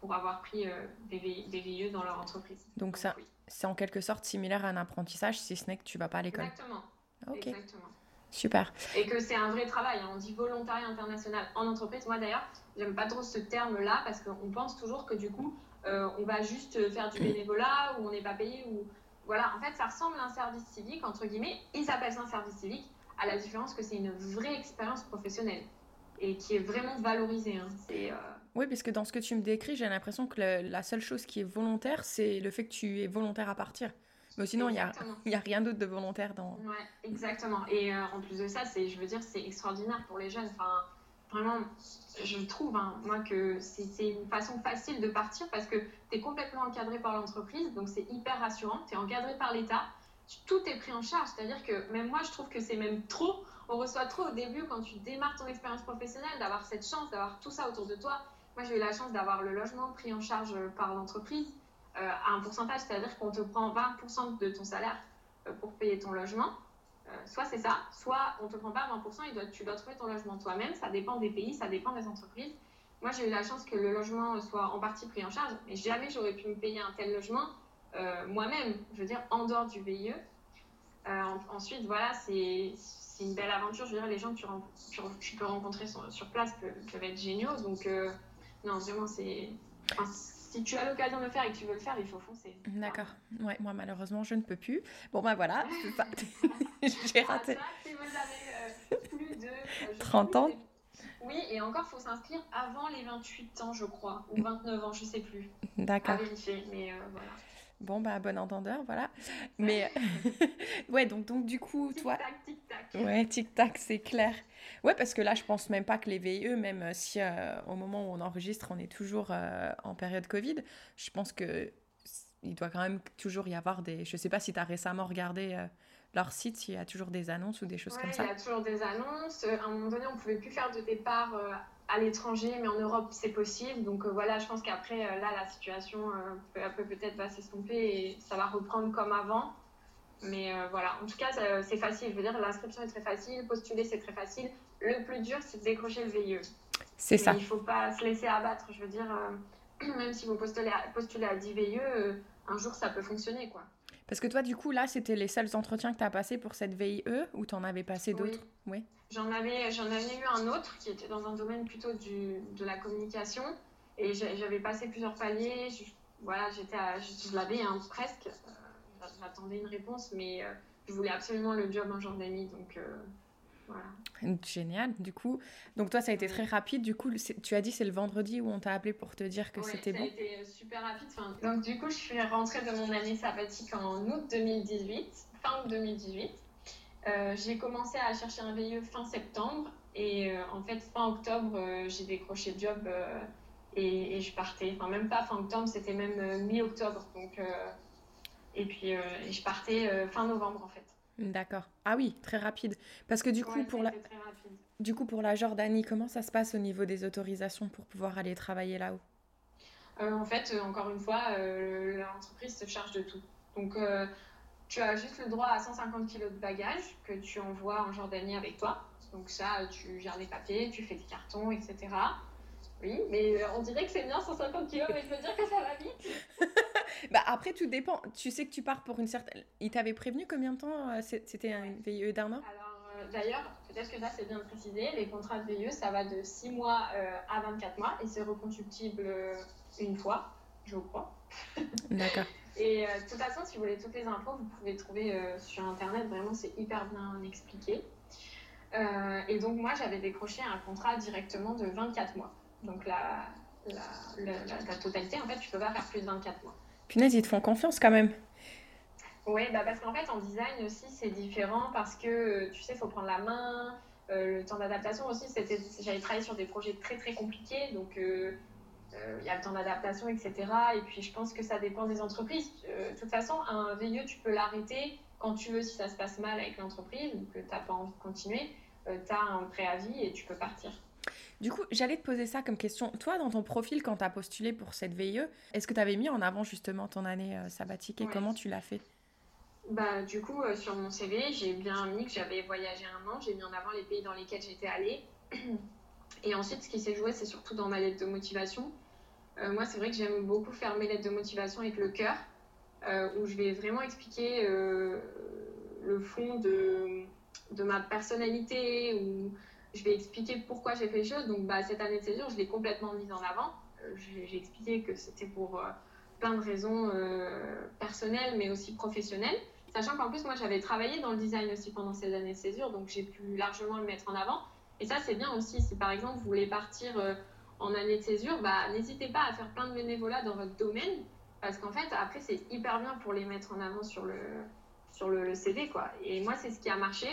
S1: pour avoir pris euh, des, VIE, dans leur entreprise.
S2: Donc, ça, c'est en quelque sorte similaire à un apprentissage si ce n'est que tu vas pas à l'école.
S1: Exactement. Ok. Exactement.
S2: Super.
S1: Et que c'est un vrai travail. Hein. On dit volontariat international en entreprise. Moi d'ailleurs, j'aime pas trop ce terme-là parce qu'on pense toujours que du coup, euh, on va juste faire du bénévolat ou on n'est pas payé. ou Voilà, en fait, ça ressemble à un service civique, entre guillemets. Il s'appelle ça un service civique, à la différence que c'est une vraie expérience professionnelle et qui est vraiment valorisée. Hein. C'est. Euh,
S2: oui, parce que dans ce que tu me décris, j'ai l'impression que la seule chose qui est volontaire, c'est le fait que tu es volontaire à partir. Mais sinon, il n'y a, *laughs* y a rien d'autre de volontaire dans.
S1: Ouais, exactement. Et euh, en plus de ça, c'est, je veux dire, c'est extraordinaire pour les jeunes. Enfin, vraiment, je trouve, hein, moi, que c'est, une façon facile de partir parce que tu es complètement encadré par l'entreprise, donc c'est hyper rassurant. Tu es encadré par l'État, tout est pris en charge. C'est-à-dire que même moi, je trouve que c'est même trop. On reçoit trop au début quand tu démarres ton expérience professionnelle d'avoir cette chance, d'avoir tout ça autour de toi. Moi, j'ai eu la chance d'avoir le logement pris en charge par l'entreprise. Euh, à un pourcentage, c'est-à-dire qu'on te prend 20% de ton salaire euh, pour payer ton logement. Euh, soit c'est ça, soit on te prend pas 20%, et tu dois trouver ton logement toi-même. Ça dépend des pays, ça dépend des entreprises. Moi, j'ai eu la chance que le logement soit en partie pris en charge, mais jamais j'aurais pu me payer un tel logement moi-même, je veux dire, en dehors du VIE. ensuite, voilà, c'est une belle aventure. Je veux dire, les gens que tu, peux rencontrer sur, place peuvent, être géniaux. Donc, non, vraiment, c'est si tu as l'occasion de le faire et que tu veux le faire, il faut foncer.
S2: D'accord. Ouais, moi malheureusement, je ne peux plus. Bon ben voilà, *laughs* *laughs* j'ai
S1: ah, raté. si vous avez euh, plus de
S2: 30 euh, ans.
S1: Oui, et encore, il faut s'inscrire avant les 28 ans, je crois, ou 29 ans, je ne sais plus.
S2: D'accord.
S1: À vérifier, mais euh, voilà.
S2: Bon, bah, bon entendeur, voilà. Mais, *laughs* ouais, donc, donc du coup, toi.
S1: Tic-tac, tic-tac.
S2: Ouais, tic-tac, c'est clair. Ouais, parce que là, je pense même pas que les VIE, même euh, si euh, au moment où on enregistre, on est toujours euh, en période Covid, je pense que il doit quand même toujours y avoir des. Je sais pas si tu as récemment regardé leur site, s'il y a toujours des annonces ou des choses comme ça.
S1: Il y a toujours des annonces. À un moment donné, on pouvait plus faire de départ à l'étranger, mais en Europe, c'est possible. Donc voilà, je pense qu'après, là, la situation peut, peut-être va s'estomper et ça va reprendre comme avant. Mais voilà, en tout cas, c'est facile. Je veux dire, l'inscription est très facile, postuler, c'est très facile. Le plus dur, c'est de décrocher le VIE.
S2: C'est ça.
S1: Il ne faut pas se laisser abattre. Je veux dire, *clears throat* même si vous postulez à, postulez à 10 VIE, un jour, ça peut fonctionner, quoi.
S2: Parce que toi, du coup, là, c'était les seuls entretiens que tu as passés pour cette VIE ou tu en avais passé d'autres?
S1: Oui. J'en avais, j'en avais eu un autre qui était dans un domaine plutôt du, de la communication. Et j'avais passé plusieurs paliers. voilà, j'étais je l'avais hein, presque. Euh, j'attendais une réponse, mais euh, je voulais absolument le job un jour d'amis. Donc, euh,
S2: Génial, du coup. Donc toi, ça a été très rapide. Du coup, tu as dit c'est le vendredi où on t'a appelé pour te dire que c'était bon. ça
S1: a été super rapide. donc du coup, je suis rentrée de mon année sabbatique en août 2018, fin août 2018. Euh, j'ai commencé à chercher un VIE fin septembre et euh, en fait fin octobre j'ai décroché le job et, je partais. Enfin même pas fin octobre, c'était même mi-octobre. Donc et puis je partais fin novembre en fait.
S2: D'accord. Ah oui, très rapide. Parce que du coup, pour la... du coup, pour la Jordanie, comment ça se passe au niveau des autorisations pour pouvoir aller travailler là-haut?
S1: Euh, En fait, euh, encore une fois, euh, l'entreprise se charge de tout. Donc, tu as juste le droit à 150 kg de bagages que tu envoies en Jordanie avec toi. Donc ça, tu gères les papiers, tu fais des cartons, etc. Oui, mais euh, on dirait que c'est bien 150 kg, mais je veux dire que ça va vite. *laughs*
S2: bah après, tout dépend. Tu sais que tu pars pour une certaine. Il t'avait prévenu combien de temps euh, C'était un VIE d'un an?
S1: Alors, euh, d'ailleurs, peut-être que ça, c'est bien précisé. Les contrats de VIE, ça va de 6 mois à 24 mois et c'est reconductible une fois, je crois.
S2: D'accord. *laughs*
S1: et de toute façon, si vous voulez toutes les infos, vous pouvez trouver sur Internet. Vraiment, c'est hyper bien expliqué. et donc, moi, j'avais décroché un contrat directement de 24 mois. Donc la, la, totalité, en fait, tu peux pas faire plus de 24 mois.
S2: Punaise, ils te font confiance quand même.
S1: Oui, bah parce qu'en fait, en design aussi, c'est différent parce que, tu sais, il faut prendre la main. Euh, le temps d'adaptation aussi, j'avais travaillé sur des projets très très compliqués, donc euh, euh, il y a le temps d'adaptation, etc. Et puis je pense que ça dépend des entreprises. de toute façon, un VIE, tu peux l'arrêter quand tu veux si ça se passe mal avec l'entreprise ou que tu n'as pas envie de continuer. tu as un préavis et tu peux partir.
S2: Du coup, j'allais te poser ça comme question. Toi, dans ton profil, quand tu as postulé pour cette VIE, est-ce que tu avais mis en avant justement ton année euh, sabbatique et comment tu l'as fait?
S1: Bah, du coup, euh, sur mon CV, j'ai bien mis que j'avais voyagé un an. J'ai mis en avant les pays dans lesquels j'étais allée. *clears throat* Et ensuite, ce qui s'est joué, c'est surtout dans ma lettre de motivation. Euh, moi, c'est vrai que j'aime beaucoup faire mes lettres de motivation avec le cœur, où je vais vraiment expliquer le fond de, de ma personnalité ou je vais expliquer pourquoi j'ai fait les choses. Donc, bah, cette année de césure, je l'ai complètement mise en avant. Euh, j'ai expliqué que c'était pour euh, plein de raisons euh, personnelles, mais aussi professionnelles. Sachant qu'en plus, moi, j'avais travaillé dans le design aussi pendant ces années de césure, donc j'ai pu largement le mettre en avant. Et ça, c'est bien aussi. Si par exemple, vous voulez partir en année de césure, bah, n'hésitez pas à faire plein de bénévolat dans votre domaine, parce qu'en fait, après, c'est hyper bien pour les mettre en avant sur le, sur le, CV. Quoi. Et moi, c'est ce qui a marché.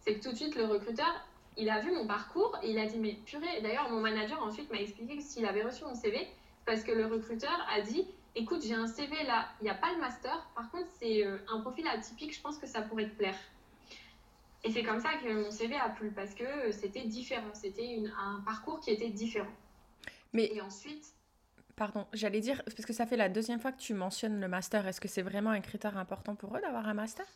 S1: C'est que tout de suite, le recruteur, il a vu mon parcours et il a dit mais purée. D'ailleurs, mon manager ensuite m'a expliqué que s'il avait reçu mon CV, parce que le recruteur a dit écoute, j'ai un CV là, il n'y a pas le master, par contre, c'est euh, un profil atypique, je pense que ça pourrait te plaire. Et c'est comme ça que mon CV a plu, parce que c'était différent, c'était un parcours qui était différent.
S2: Mais et ensuite. Pardon, j'allais dire, parce que ça fait la deuxième fois que tu mentionnes le master, est-ce que c'est vraiment un critère important pour eux d'avoir un master?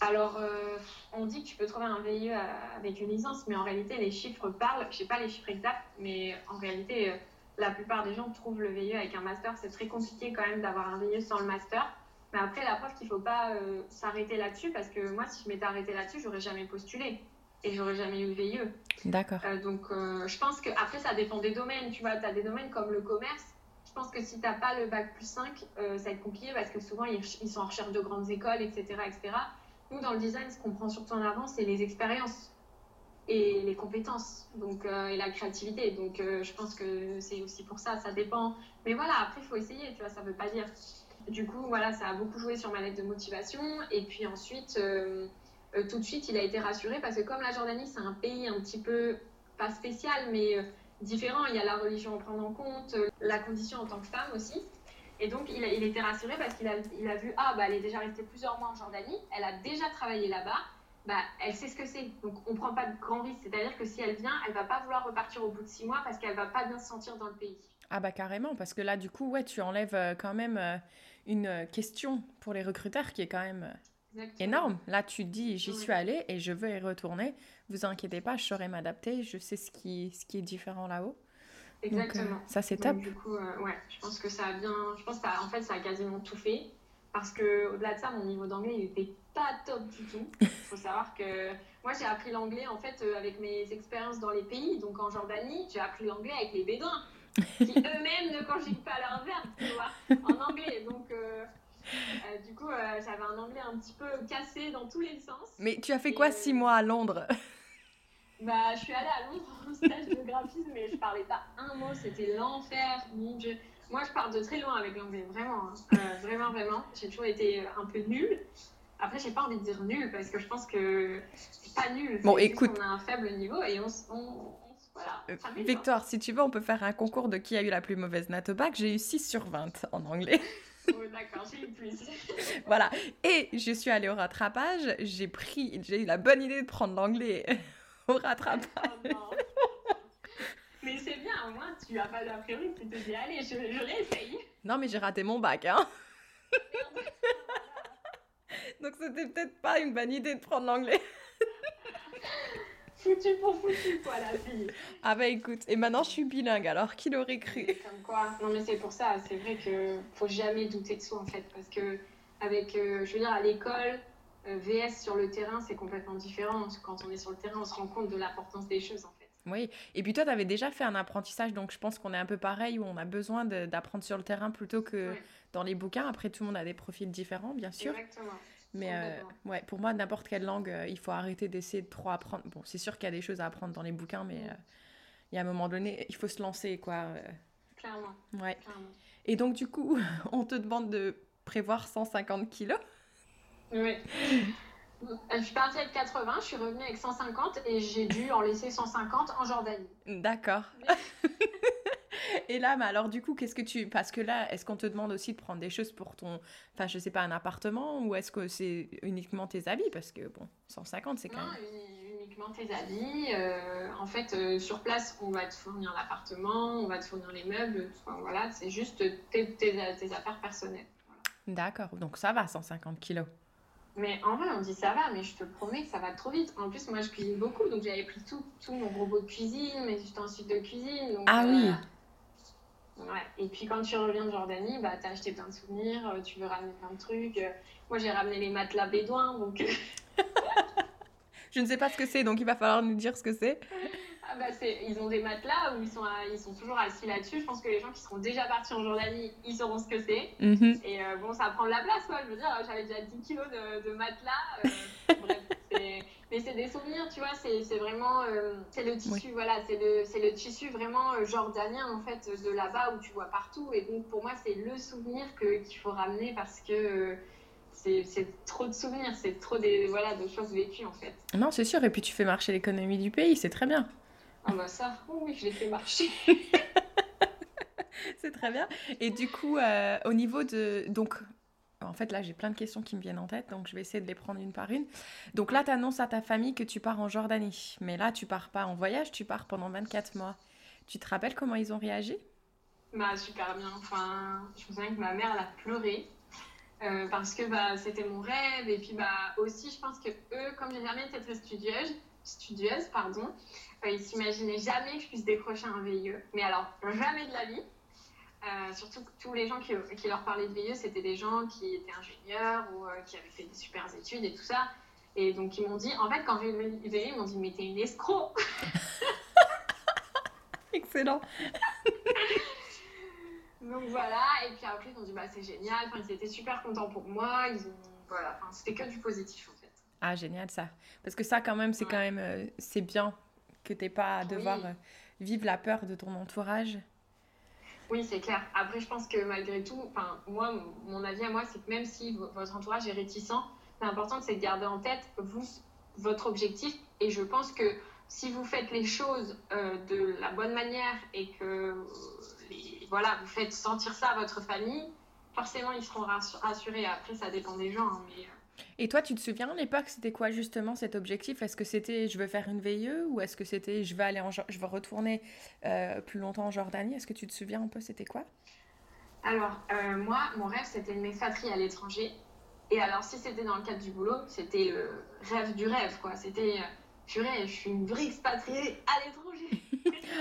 S1: Alors, euh, on dit que tu peux trouver un VIE avec une licence, mais en réalité, les chiffres parlent. Je sais pas les chiffres exacts, mais en réalité, euh, la plupart des gens trouvent le VIE avec un master. C'est très compliqué quand même d'avoir un VIE sans le master. Mais après, la preuve qu'il faut pas euh, s'arrêter là-dessus, parce que moi, si je m'étais arrêtée là-dessus, j'aurais jamais postulé et j'aurais jamais eu le VIE.
S2: D'accord.
S1: donc, je pense que après, ça dépend des domaines. Tu vois, tu as des domaines comme le commerce. Je pense que si tu n'as pas le bac plus 5, ça va être compliqué parce que souvent, ils, ils sont en recherche de grandes écoles, etc., etc. Nous, dans le design, ce qu'on prend surtout en avant, c'est les expériences et les compétences donc, euh, et la créativité. Donc, euh, je pense que c'est aussi pour ça, ça dépend. Mais voilà, après, il faut essayer, tu vois, ça ne veut pas dire. Du coup, voilà, ça a beaucoup joué sur ma lettre de motivation. Et puis ensuite, euh, tout de suite, il a été rassuré parce que comme la Jordanie, c'est un pays un petit peu, pas spécial, mais différent, il y a la religion à prendre en compte, la condition en tant que femme aussi. Et donc, il, a, était rassuré parce qu'il a, vu, ah, bah, elle est déjà restée plusieurs mois en Jordanie, elle a déjà travaillé là-bas, bah, elle sait ce que c'est. Donc, on ne prend pas de grand risque. C'est-à-dire que si elle vient, elle va pas vouloir repartir au bout de six mois parce qu'elle va pas bien se sentir dans le pays.
S2: Ah, bah, carrément, parce que là, du coup, ouais, tu enlèves euh, quand même euh, une euh, question pour les recruteurs qui est quand même énorme. Là, tu dis, j'y suis allée et je veux y retourner. Vous inquiétez pas, je saurais m'adapter. Je sais ce qui, ce qui est différent là-haut.
S1: Exactement.
S2: ça, c'est top.
S1: du coup, ouais, je pense que ça a bien. Je pense que en fait, ça a quasiment tout fait. Parce que au-delà de ça, mon niveau d'anglais, il était pas top du tout. Il *laughs* faut savoir que moi, j'ai appris l'anglais en fait avec mes expériences dans les pays. Donc en Jordanie, j'ai appris l'anglais avec les Bédouins qui *laughs* eux-mêmes ne conjuguent pas leurs verbes, tu vois, en anglais. Donc, euh, euh, du coup, euh, j'avais un anglais un petit peu cassé dans tous les sens.
S2: Mais tu as fait quoi six mois à Londres?
S1: Bah, je suis allée à Londres en stage de graphisme, mais je parlais pas un mot, c'était l'enfer, mon dieu. Moi, je pars de très loin avec l'anglais, vraiment, hein. vraiment, vraiment. J'ai toujours été un peu nulle. Après, j'ai pas envie de dire nul parce que je pense que c'est pas nul.
S2: Bon, écoute.
S1: On a un faible niveau et on, on,
S2: euh, Victoire, si tu veux, on peut faire un concours de qui a eu la plus mauvaise note au bac. J'ai eu 6 sur 20 en anglais. *laughs*
S1: Oh, d'accord, j'ai *laughs*
S2: voilà. Et je suis allée au rattrapage. J'ai pris, j'ai eu la bonne idée de prendre l'anglais *laughs* au rattrapage. Oh,
S1: mais c'est bien, au moins tu as pas d'a priori, tu te dis allez, je, je l'essaye.
S2: Non, mais j'ai raté mon bac, hein. *laughs* Donc c'était peut-être pas une bonne idée de prendre l'anglais
S1: foutu pour foutu, quoi, la fille.
S2: Ah bah écoute, et maintenant je suis bilingue, alors qui l'aurait cru?
S1: Comme quoi. Non mais c'est pour ça, c'est vrai que faut jamais douter de soi en fait, parce que avec, euh, je veux dire, à l'école, euh, VS sur le terrain, c'est complètement différent. Quand on est sur le terrain, on se rend compte de l'importance des choses en fait.
S2: Oui, et puis toi, tu avais déjà fait un apprentissage, donc je pense qu'on est un peu pareil, où on a besoin d'apprendre sur le terrain plutôt que dans les bouquins. Après, tout le monde a des profils différents, bien sûr.
S1: Exactement.
S2: Mais euh, ouais, pour moi, n'importe quelle langue, euh, il faut arrêter d'essayer de trop apprendre. Bon, c'est sûr qu'il y a des choses à apprendre dans les bouquins, mais euh, il y a un moment donné, il faut se lancer, quoi.
S1: Clairement.
S2: Ouais. Et donc, du coup, *laughs* on te demande de prévoir 150 kilos.
S1: Oui. Je suis partie avec 80, je suis revenue avec 150 et j'ai dû en laisser 150 en Jordanie.
S2: D'accord. Et là, mais alors du coup, qu'est-ce que tu... Parce que là, est-ce qu'on te demande aussi de prendre des choses pour ton... Enfin, je sais pas, un appartement ou est-ce que c'est uniquement tes habits? Parce que, bon, 150, c'est quand
S1: même... Non, uniquement tes habits. Euh, en fait, euh, sur place, on va te fournir l'appartement, on va te fournir les meubles. Enfin, voilà, c'est juste tes, tes, affaires personnelles.
S2: D'accord, donc ça va, 150 kilos.
S1: Mais en vrai, on dit ça va, mais je te promets que ça va trop vite. En plus, moi, je cuisine beaucoup, donc j'avais pris tout, tout mon robot de cuisine, mes ustensiles de cuisine. Donc,
S2: ah oui
S1: euh, Ouais. Et puis quand tu reviens de Jordanie, bah, tu as acheté plein de souvenirs, euh, tu veux ramener plein de trucs. Euh. Moi, j'ai ramené les matelas bédouins, donc... *laughs*
S2: Je ne sais pas ce que c'est, donc il va falloir nous dire ce que c'est. *laughs*
S1: Ah bah ils ont des matelas où ils sont, ils sont toujours assis là-dessus. Je pense que les gens qui seront déjà partis en Jordanie, ils sauront ce que c'est. Mhm. Et euh, bon, ça prend de la place, quoi. Je veux dire, j'avais déjà 10 kilos de, matelas. *laughs* bref, mais c'est des souvenirs, tu vois, c'est vraiment, euh, c'est le tissu, voilà, c'est le, le tissu vraiment euh, jordanien, en fait, de là-bas où tu vois partout. Et donc, pour moi, c'est le souvenir qu'il faut ramener parce que euh, c'est trop de souvenirs, c'est trop des, voilà, de choses vécues, en fait.
S2: Non, c'est sûr, et puis tu fais marcher l'économie du pays, c'est très bien.
S1: Ah bah ça, *laughs* oui, je l'ai fait marcher. *laughs*
S2: c'est très bien. Et du coup, au niveau de... Donc, en fait, là, j'ai plein de questions qui me viennent en tête, donc je vais essayer de les prendre une par une. Donc là, tu annonces à ta famille que tu pars en Jordanie. Mais là, tu pars pas en voyage, tu pars pendant 24 mois. Tu te rappelles comment ils ont réagi?
S1: Bah, super bien. Enfin, je me souviens que ma mère, elle a pleuré. Euh, parce que bah, c'était mon rêve. Et puis bah, aussi, je pense que eux, comme j'ai jamais été très studieuse, studieuse pardon, euh, ils s'imaginaient jamais que je puisse décrocher un VIE. Mais alors, jamais de la vie. Euh, surtout tous les gens qui, qui, leur parlaient de VIE, c'était des gens qui étaient ingénieurs ou euh, qui avaient fait des super études et tout ça. Et donc ils m'ont dit, en fait, quand j'ai eu le VIE, ils m'ont dit, mais t'es une escroc. *laughs*
S2: Excellent. *laughs*
S1: Donc voilà, et puis après ils m'ont dit, bah c'est génial, enfin, ils étaient super contents pour moi, ils ont, voilà, enfin, c'était que du positif en fait.
S2: Ah génial ça, parce que ça quand même, c'est quand même, euh, c'est bien que t'aies pas à devoir vivre la peur de ton entourage.
S1: Oui, c'est clair. Après, je pense que malgré tout, moi, mon avis à moi, c'est que même si votre entourage est réticent, l'important, c'est de garder en tête, vous, votre objectif. Et je pense que si vous faites les choses euh, de la bonne manière et que voilà, vous faites sentir ça à votre famille, forcément, ils seront rassurés. Après, ça dépend des gens. Hein, mais, euh,
S2: et toi, tu te souviens à l'époque, c'était quoi justement cet objectif? Est-ce que c'était je veux faire une VIE ou est-ce que c'était je vais aller en, je veux retourner euh, plus longtemps en Jordanie? Est-ce que tu te souviens un peu c'était quoi?
S1: Alors euh, moi, mon rêve c'était de m'expatrier à l'étranger Et alors, si c'était dans le cadre du boulot, c'était le rêve du rêve, quoi. C'était, purée, je suis une vraie expatriée à l'étranger.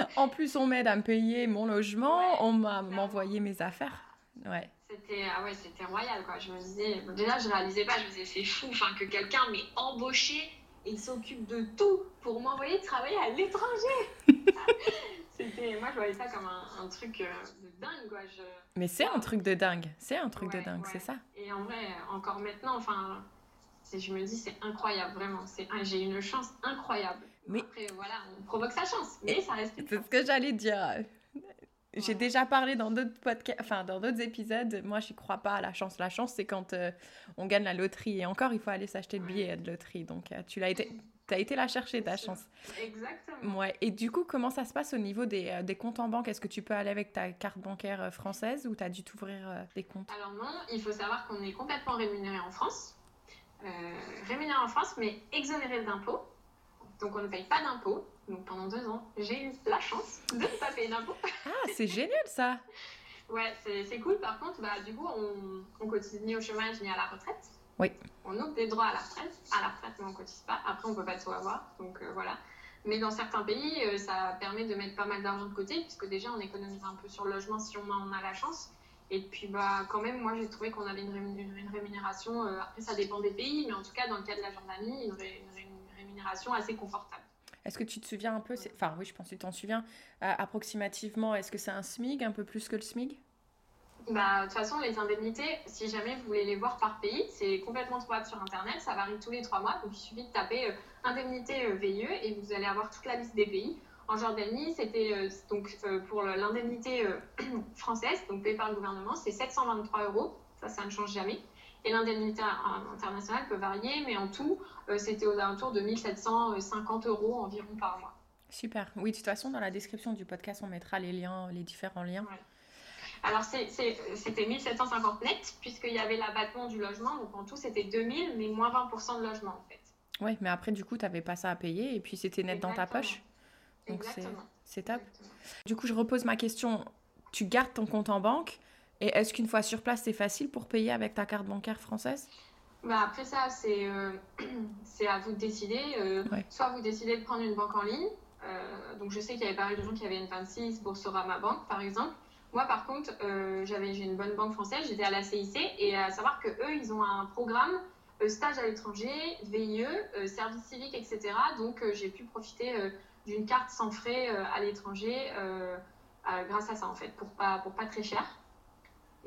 S1: *laughs*
S2: en plus, on m'aide à me payer mon logement, on m'a m'envoyé mes affaires. Ouais.
S1: C'était ah ouais, c'était royal quoi. Je me disais déjà je réalisais pas, je me disais c'est fou enfin que quelqu'un m'ait embauché et il s'occupe de tout pour m'envoyer travailler à l'étranger. *laughs* c'était moi je voyais ça comme un, un truc euh, de dingue quoi. Je...
S2: Mais c'est un truc de dingue, c'est un truc de dingue, c'est ça.
S1: Et en vrai encore maintenant enfin je me dis c'est incroyable vraiment, c'est j'ai une chance incroyable. Mais après voilà, on provoque sa chance, mais ça reste.
S2: C'est ce que j'allais dire. J'ai déjà parlé dans d'autres podcasts, enfin dans d'autres épisodes. Moi, je crois pas à la chance. La chance, c'est quand euh, on gagne la loterie. Et encore, il faut aller s'acheter le billet de loterie. Donc, euh, tu l'as été, as été la chercher ta chance.
S1: Exactement.
S2: Ouais. Et du coup, comment ça se passe au niveau des, euh, des comptes en banque? Est-ce que tu peux aller avec ta carte bancaire française ou tu as dû t'ouvrir des comptes?
S1: Alors non, il faut savoir qu'on est complètement rémunéré en France. rémunéré en France, mais exonéré d'impôts. Donc on ne paye pas d'impôts. Donc pendant deux ans, j'ai eu la chance de ne pas payer d'impôts.
S2: Ah, c'est génial ça *laughs*
S1: Ouais, c'est cool. Par contre, bah, du coup, on, on cotise ni au chômage ni à la retraite.
S2: Oui.
S1: On ouvre des droits à la retraite. À la retraite, mais on ne cotise pas. Après, on ne peut pas tout avoir. Donc euh, voilà. Mais dans certains pays, euh, ça permet de mettre pas mal d'argent de côté, puisque déjà, on économise un peu sur le logement si on en a la chance. Et puis, bah, quand même, moi, j'ai trouvé qu'on avait une, rémunération. Euh, après, ça dépend des pays, mais en tout cas, dans le cas de la Jordanie, une rémunération assez confortable.
S2: Est-ce que tu te souviens un peu, enfin oui, je pense que tu t'en souviens, euh, approximativement, est-ce que c'est un SMIG, un peu plus que le SMIG
S1: bah, de toute façon, les indemnités, si jamais vous voulez les voir par pays, c'est complètement trouvable sur Internet. Ça varie tous les trois mois. Donc, il suffit de taper euh, indemnité euh, VIE et vous allez avoir toute la liste des pays. En Jordanie, c'était donc pour l'indemnité *clears throat* française, donc payée par le gouvernement, c'est 723 euros. Ça, ça ne change jamais. Et l'indemnité internationale peut varier, mais en tout, euh, c'était aux alentours de 1750 euros environ par mois.
S2: Super. Oui, de toute façon, dans la description du podcast, on mettra les liens, les différents liens.
S1: Alors, c'était 1750 net, puisqu'il y avait l'abattement du logement. Donc, en tout, c'était 2000, mais moins 20% de logement, en fait.
S2: Oui, mais après, du coup, tu n'avais pas ça à payer, et puis c'était net dans ta poche.
S1: Donc,
S2: c'est top. Du coup, je repose ma question. Tu gardes ton compte en banque et est-ce qu'une fois sur place, c'est facile pour payer avec ta carte bancaire française?
S1: Bah Après ça, c'est euh, *clears throat* à vous de décider. Euh, soit vous décidez de prendre une banque en ligne. Euh, donc je sais qu'il y avait pas mal de gens qui avaient une 26 Boursorama Banque, par exemple. Moi, par contre, j'avais j'ai une bonne banque française, j'étais à la CIC, et à savoir que eux, ils ont un programme stage à l'étranger, VIE, service civique, etc. Donc j'ai pu profiter d'une carte sans frais à l'étranger grâce à ça, en fait, pour pas, pour pas très cher.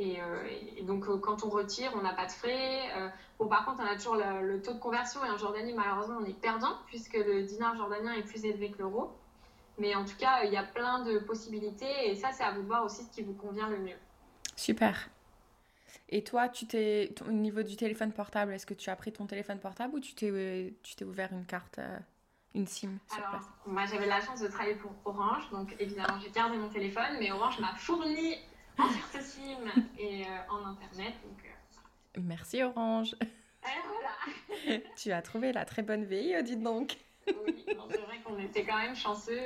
S1: Euh, et, donc, euh, quand on retire, on n'a pas de frais. Euh, bon, par contre, on a toujours le, taux de conversion. Et en Jordanie, malheureusement, on est perdant puisque le dinar jordanien est plus élevé que l'euro. Mais en tout cas, il y a plein de possibilités. Et ça, c'est à vous de voir aussi ce qui vous convient le mieux.
S2: Super. Et toi, tu t'es au niveau du téléphone portable, est-ce que tu as pris ton téléphone portable ou tu t'es tu t'es ouvert une carte, une SIM sur
S1: Alors, Moi, j'avais la chance de travailler pour Orange, donc évidemment, j'ai gardé mon téléphone, mais Orange m'a fourni et euh, en Internet. Donc, euh,
S2: Merci Orange. *laughs*
S1: Et voilà. *laughs*
S2: tu as trouvé la très bonne vie, euh, dites donc.
S1: oui, c'est vrai qu'on était quand même chanceux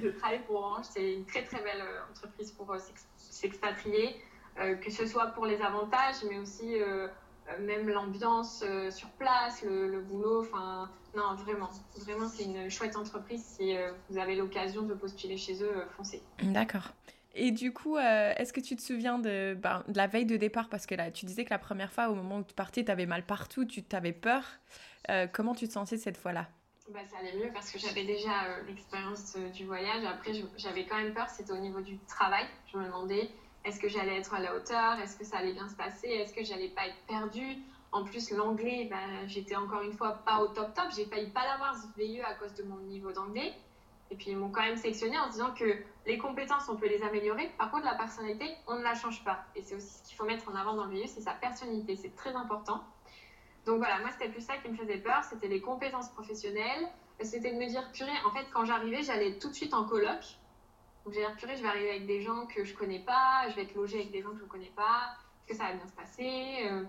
S1: de travailler pour Orange. C'est une très très belle entreprise pour s'expatrier, que ce soit pour les avantages, mais aussi même l'ambiance sur place, le, le boulot. Enfin, non, vraiment, vraiment, c'est une chouette entreprise. Si vous avez l'occasion de postuler chez eux, foncez.
S2: D'accord. Et du coup, euh, est-ce que tu te souviens de, ben, de, la veille de départ? Parce que là, tu disais que la première fois, au moment où tu partais, tu avais mal partout, tu t'avais peur. Euh, comment tu te sentais cette fois-là?
S1: Bah, Ça allait mieux parce que j'avais déjà euh, l'expérience du voyage. Après, j'avais quand même peur, c'était au niveau du travail. Je me demandais, est-ce que j'allais être à la hauteur? Est-ce que ça allait bien se passer? Est-ce que j'allais pas être perdue? En plus, l'anglais, bah, j'étais encore une fois pas au top top. J'ai failli pas l'avoir ce à cause de mon niveau d'anglais. Et puis ils m'ont quand même sélectionné en disant que les compétences, on peut les améliorer. Par contre, la personnalité, on ne la change pas. Et c'est aussi ce qu'il faut mettre en avant dans le milieu, c'est sa personnalité. C'est très important. Donc voilà, moi, c'était plus ça qui me faisait peur. C'était les compétences professionnelles. C'était de me dire, purée, en fait, quand j'arrivais, j'allais tout de suite en coloc. Donc j'ai dire, purée, je vais arriver avec des gens que je connais pas. Je vais être logée avec des gens que je ne connais pas. Est-ce que ça va bien se passer? Euh,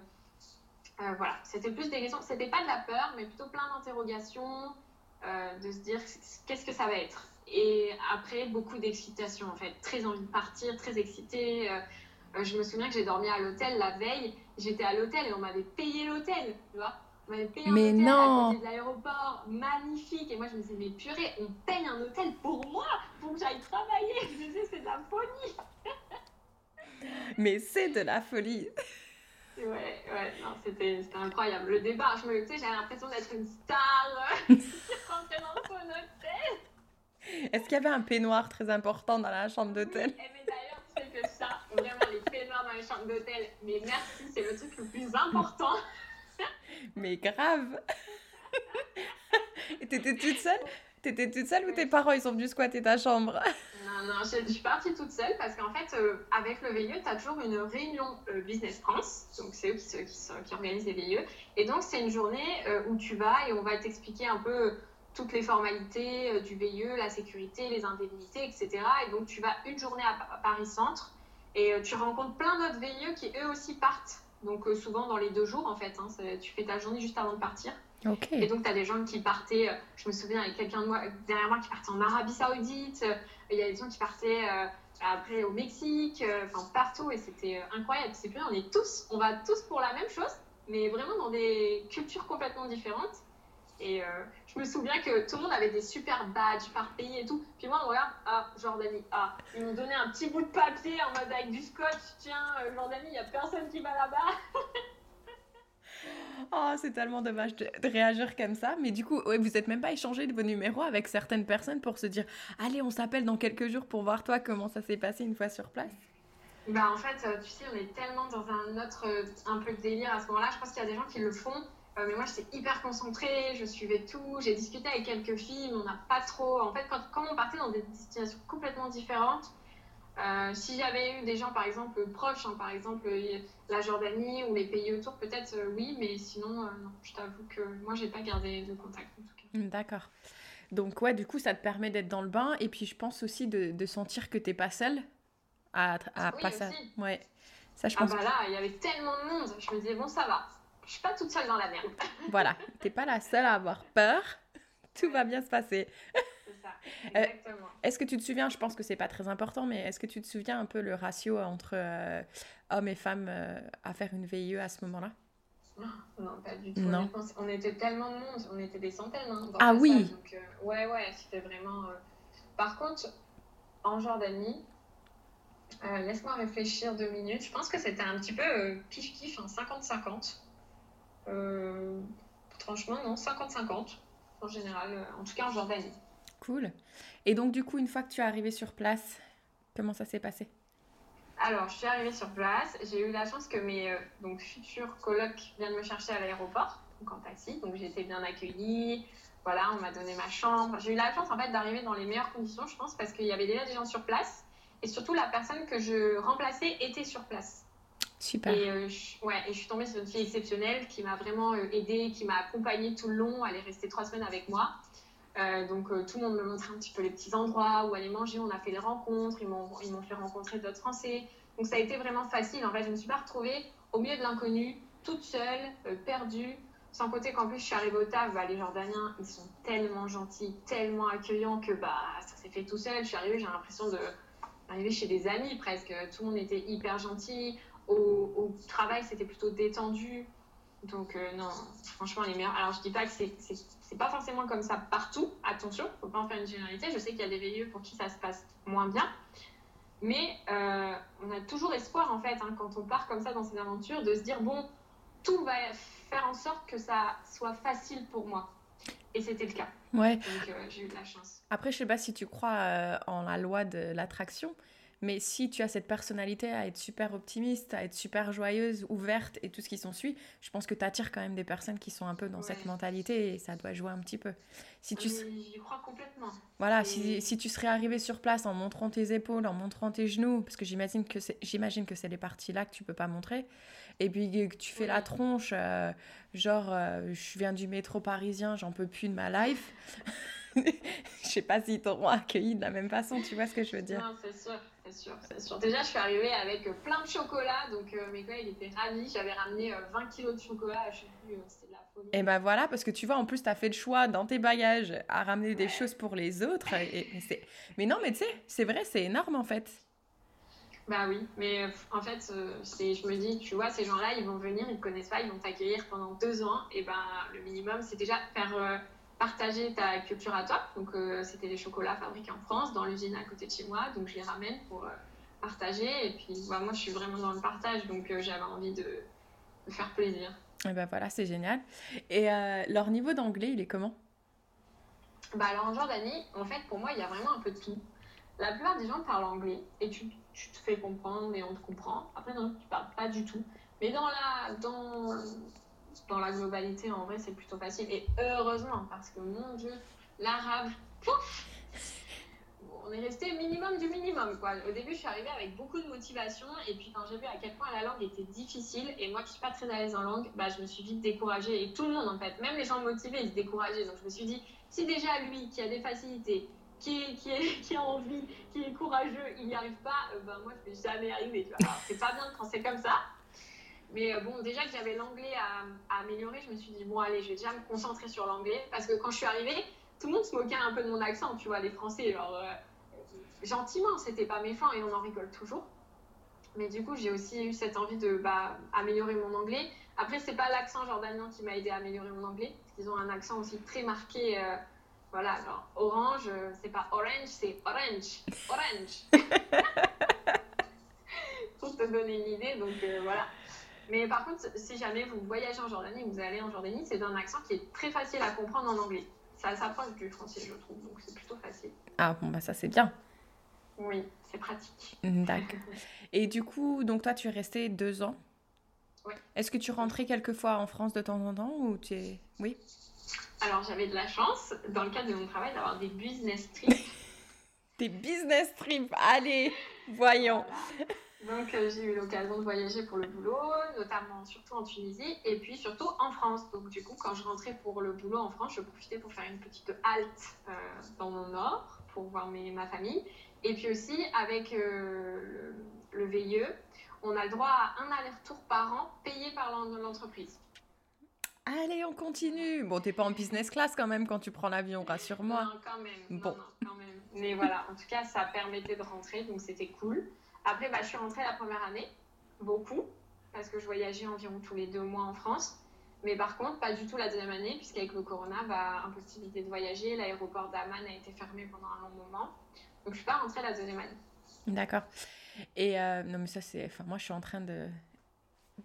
S1: euh, Voilà, c'était plus des questions. C'était pas de la peur, mais plutôt plein d'interrogations de se dire qu'est-ce que ça va être. Et après, beaucoup d'excitation en fait, très envie de partir, très excitée. Euh, je me souviens que j'ai dormi à l'hôtel la veille. J'étais à l'hôtel et on m'avait payé l'hôtel, tu vois. On m'avait payé
S2: mais
S1: un hôtel
S2: non.
S1: à côté de l'aéroport, magnifique. Et moi, je me disais, mais purée, on paye un hôtel pour moi, pour que j'aille travailler. *laughs* Je me disais, c'est de la folie.
S2: Mais c'est de la folie.
S1: Ouais, ouais, non, c'était incroyable. Le départ, je me, tu sais, j'avais l'impression d'être une star. *laughs* *laughs* je rentrais dans son hôtel.
S2: Est-ce qu'il y avait un peignoir très important dans la chambre d'hôtel?
S1: oui, Mais d'ailleurs, tu sais que ça, vraiment, les peignoirs dans les chambres d'hôtel, mais merci, c'est le truc le plus important. *laughs*
S2: Mais grave Et t'étais toute seule? T'étais toute seule ou tes parents ils sont venus squatter ta chambre? *laughs*
S1: Non, non, je, je, suis partie toute seule parce qu'en fait, euh, avec le VIE, tu as toujours une réunion euh, Business France, donc c'est eux qui, qui, qui, organisent les VIE. Et donc, c'est une journée euh, où tu vas et on va t'expliquer un peu toutes les formalités du VIE, la sécurité, les indemnités, etc. Et donc, tu vas une journée à, à Paris Centre et tu rencontres plein d'autres VIE qui eux aussi partent. Donc, souvent dans les deux jours, en fait, hein, tu fais ta journée juste avant de partir. Et donc, tu as des gens qui partaient, euh, je me souviens, avec quelqu'un de moi, derrière moi qui partait en Arabie Saoudite, il y a des gens qui partaient euh, après au Mexique, euh, enfin partout, et c'était incroyable. C'est plus, on est tous, on va tous pour la même chose, mais vraiment dans des cultures complètement différentes. Et euh, je me souviens que tout le monde avait des super badges par pays et tout. Puis moi, on regarde, ah, Jordanie, ah, ils m'ont donné un petit bout de papier en mode avec du scotch, tiens, euh, Jordanie, il n'y a personne qui va là-bas. *laughs*
S2: Oh, c'est tellement dommage de, réagir comme ça. Mais du coup, vous n'êtes même pas échangé de vos numéros avec certaines personnes pour se dire Allez, on s'appelle dans quelques jours pour voir toi comment ça s'est passé une fois sur place
S1: Bah, en fait, euh, tu sais, on est tellement dans un autre, euh, un peu de délire à ce moment-là. Je pense qu'il y a des gens qui le font. Euh, mais moi, j'étais hyper concentrée, je suivais tout. J'ai discuté avec quelques filles, mais on n'a pas trop. En fait, quand, quand on partait dans des destinations complètement différentes, euh, si j'avais eu des gens, par exemple, proches, hein, par exemple la Jordanie ou les pays autour, peut-être euh, oui, mais sinon, euh, non, je t'avoue que moi, j'ai pas gardé de contact en tout cas.
S2: D'accord. Donc, ouais, du coup, ça te permet d'être dans le bain et puis je pense aussi de, de sentir que t'es pas seule à, à
S1: oui,
S2: passer.
S1: Aussi.
S2: Ouais. Ça, je
S1: ah
S2: pense
S1: bah là, il y avait tellement de monde, je me disais, bon, ça va, je suis pas toute seule dans la merde.
S2: voilà, t'es pas la seule à avoir peur, *laughs* tout va bien se passer.
S1: Euh, Exactement.
S2: est-ce que tu te souviens, je pense que c'est pas très important, mais est-ce que tu te souviens un peu le ratio entre euh, hommes et femmes euh, à faire une VIE à ce moment-là? *laughs*
S1: Non, pas du tout.
S2: Non.
S1: On était tellement de monde, on était des centaines. Hein,
S2: ah oui
S1: salle, donc, Ouais, ouais, c'était vraiment. Par contre, en Jordanie, laisse-moi réfléchir deux minutes. Je pense que c'était un petit peu pif-pif, hein, 50-50. Euh, franchement, non, 50-50 en général, en tout cas en Jordanie.
S2: Cool. Et donc, du coup, une fois que tu es arrivée sur place, comment ça s'est passé?
S1: Alors, je suis arrivée sur place. J'ai eu la chance que mes euh, donc, futurs colocs viennent me chercher à l'aéroport, donc en taxi. Donc, j'ai été bien accueillie. Voilà, on m'a donné ma chambre. J'ai eu la chance en fait d'arriver dans les meilleures conditions, je pense, parce qu'il y avait déjà des gens sur place. Et surtout, la personne que je remplaçais était sur place.
S2: Super.
S1: Et, euh, je, ouais, et je suis tombée sur une fille exceptionnelle qui m'a vraiment euh, aidée, qui m'a accompagnée tout le long. Elle est restée trois semaines avec moi. Euh, donc euh, tout le monde me montrait un petit peu les petits endroits où aller manger. On a fait des rencontres, ils m'ont, fait rencontrer d'autres Français. Donc ça a été vraiment facile. En fait, je ne me suis pas retrouvée au milieu de l'inconnu, toute seule, euh, perdue. Sans côté qu'en plus je suis arrivée au taf, bah, les Jordaniens, ils sont tellement gentils, tellement accueillants que bah, ça s'est fait tout seul. Je suis arrivée, j'ai l'impression de arriver chez des amis presque. Tout le monde était hyper gentil. Au, au travail, c'était plutôt détendu. Donc euh, non, franchement, les meilleurs. Alors je dis pas que c'est, c'est, c'est pas forcément comme ça partout. Attention, faut pas en faire une généralité. Je sais qu'il y a des VIE pour qui ça se passe moins bien. Mais euh, on a toujours espoir en fait, hein, quand on part comme ça dans ces aventures, de se dire bon, tout va faire en sorte que ça soit facile pour moi. Et c'était le cas.
S2: Ouais.
S1: Donc euh, j'ai eu de la chance.
S2: Après, je sais pas si tu crois en la loi de l'attraction, mais si tu as cette personnalité à être super optimiste, à être super joyeuse, ouverte et tout ce qui s'ensuit, je pense que tu attires quand même des personnes qui sont un peu dans
S1: Ouais.
S2: cette mentalité et ça doit jouer un petit peu. Si tu,
S1: J'y crois complètement.
S2: voilà,
S1: Et-
S2: si, si tu serais arrivé sur place en montrant tes épaules, en montrant tes genoux, parce que j'imagine que c'est, j'imagine que c'est les parties là que tu peux pas montrer, et puis que tu fais la tronche, euh, genre euh, je viens du métro parisien, j'en peux plus de ma life. *laughs* Je sais pas s'ils t'auront accueilli de la même façon, tu vois ce que je veux dire.
S1: Non, c'est sûr, c'est sûr, c'est sûr. Déjà, je suis arrivée avec plein de chocolat, donc euh, mes collègues étaient ravis. J'avais ramené euh, 20 kilos de chocolat, je sais plus, euh, c'était de la folie.
S2: Et ben voilà, parce que tu vois, en plus, tu as fait le choix dans tes bagages à ramener des choses pour les autres. Et, mais, non, mais tu sais, c'est vrai, c'est énorme en fait.
S1: Bah oui, mais euh, en fait, euh, c'est, je me dis, tu vois, ces gens-là, ils vont venir, ils ne connaissent pas, ils vont t'accueillir pendant deux ans. Et ben, le minimum, c'est déjà faire euh, partager ta culture à toi. Donc, c'était des chocolats fabriqués en France, dans l'usine à côté de chez moi. Donc, je les ramène pour partager. Et puis, bah, moi, je suis vraiment dans le partage. Donc, j'avais envie de, de, faire plaisir.
S2: Et ben voilà, c'est génial. Et leur niveau d'anglais, il est comment?
S1: Bah alors, en Jordanie, en fait, pour moi, il y a vraiment un peu de tout. La plupart des gens parlent anglais et tu, tu, te fais comprendre et on te comprend. Après, non, tu parles pas du tout. Mais dans la, dans, dans la globalité, en vrai, c'est plutôt facile. Et heureusement, parce que mon Dieu, l'arabe, on est resté minimum du minimum. Au début, je suis arrivée avec beaucoup de motivation. Et puis, quand j'ai vu à quel point la langue était difficile, et moi qui suis pas très à l'aise en langue, bah, je me suis vite découragée. Et tout le monde, en fait, même les gens motivés, ils se décourageaient. Donc, je me suis dit, si déjà lui, qui a des facilités, qui, qui, est, *laughs* qui a envie, qui est courageux, il n'y arrive pas, ben moi je vais jamais arriver. C'est pas bien de penser comme ça. Mais euh, bon, déjà que j'avais l'anglais à, améliorer, je me suis dit, bon, allez, je vais déjà me concentrer sur l'anglais. Parce que quand je suis arrivée, tout le monde se moquait un peu de mon accent, tu vois, les Français. Genre, euh, gentiment, c'était pas méchant et on en rigole toujours. Mais du coup, j'ai aussi eu cette envie de bah, améliorer mon anglais. Après, c'est pas l'accent jordanien qui m'a aidé à améliorer mon anglais, parce qu'ils ont un accent aussi très marqué. Voilà, genre orange, euh, c'est pas orange, c'est orange. Orange. *laughs* Pour te donner une idée, donc euh, voilà. Mais par contre, si jamais vous voyagez en Jordanie, vous allez en Jordanie, c'est un accent qui est très facile à comprendre en anglais. Ça s'approche du français, je trouve, donc c'est plutôt facile.
S2: Ah bon, bah ça c'est bien.
S1: Oui, c'est pratique.
S2: Mm, d'accord. *laughs* Et du coup, donc toi, tu es resté deux ans?
S1: Oui.
S2: Est-ce que tu rentrais quelquefois en France de temps en temps ou tu es... Oui
S1: alors, j'avais de la chance, dans le cadre de mon travail, d'avoir des business trips. *laughs*
S2: des business trips Allez, voyons.
S1: Donc, euh, j'ai eu l'occasion de voyager pour le boulot, notamment surtout en Tunisie, et puis surtout en France. Donc, du coup, quand je rentrais pour le boulot en France, je profitais pour faire une petite halte euh, dans mon nord, pour voir mes, ma famille. Et puis aussi, avec euh, le, le VIE, on a le droit à un aller-retour par an payé par l'entreprise.
S2: Allez, on continue. Bon, t'es pas en business class quand même quand tu prends l'avion, rassure-moi.
S1: Non, quand même. Bon. quand même. Mais voilà, en tout cas, ça permettait de rentrer, donc c'était cool. Après, bah, je suis rentrée la première année, beaucoup, parce que je voyageais environ tous les deux mois en France. Mais par contre, pas du tout la deuxième année, puisqu'avec le corona, bah, impossibilité de voyager. L'aéroport d'Aman a été fermé pendant un long moment. Donc, je suis pas rentrée la deuxième année.
S2: D'accord. Et euh, non, mais ça, c'est. Enfin, moi, je suis en train de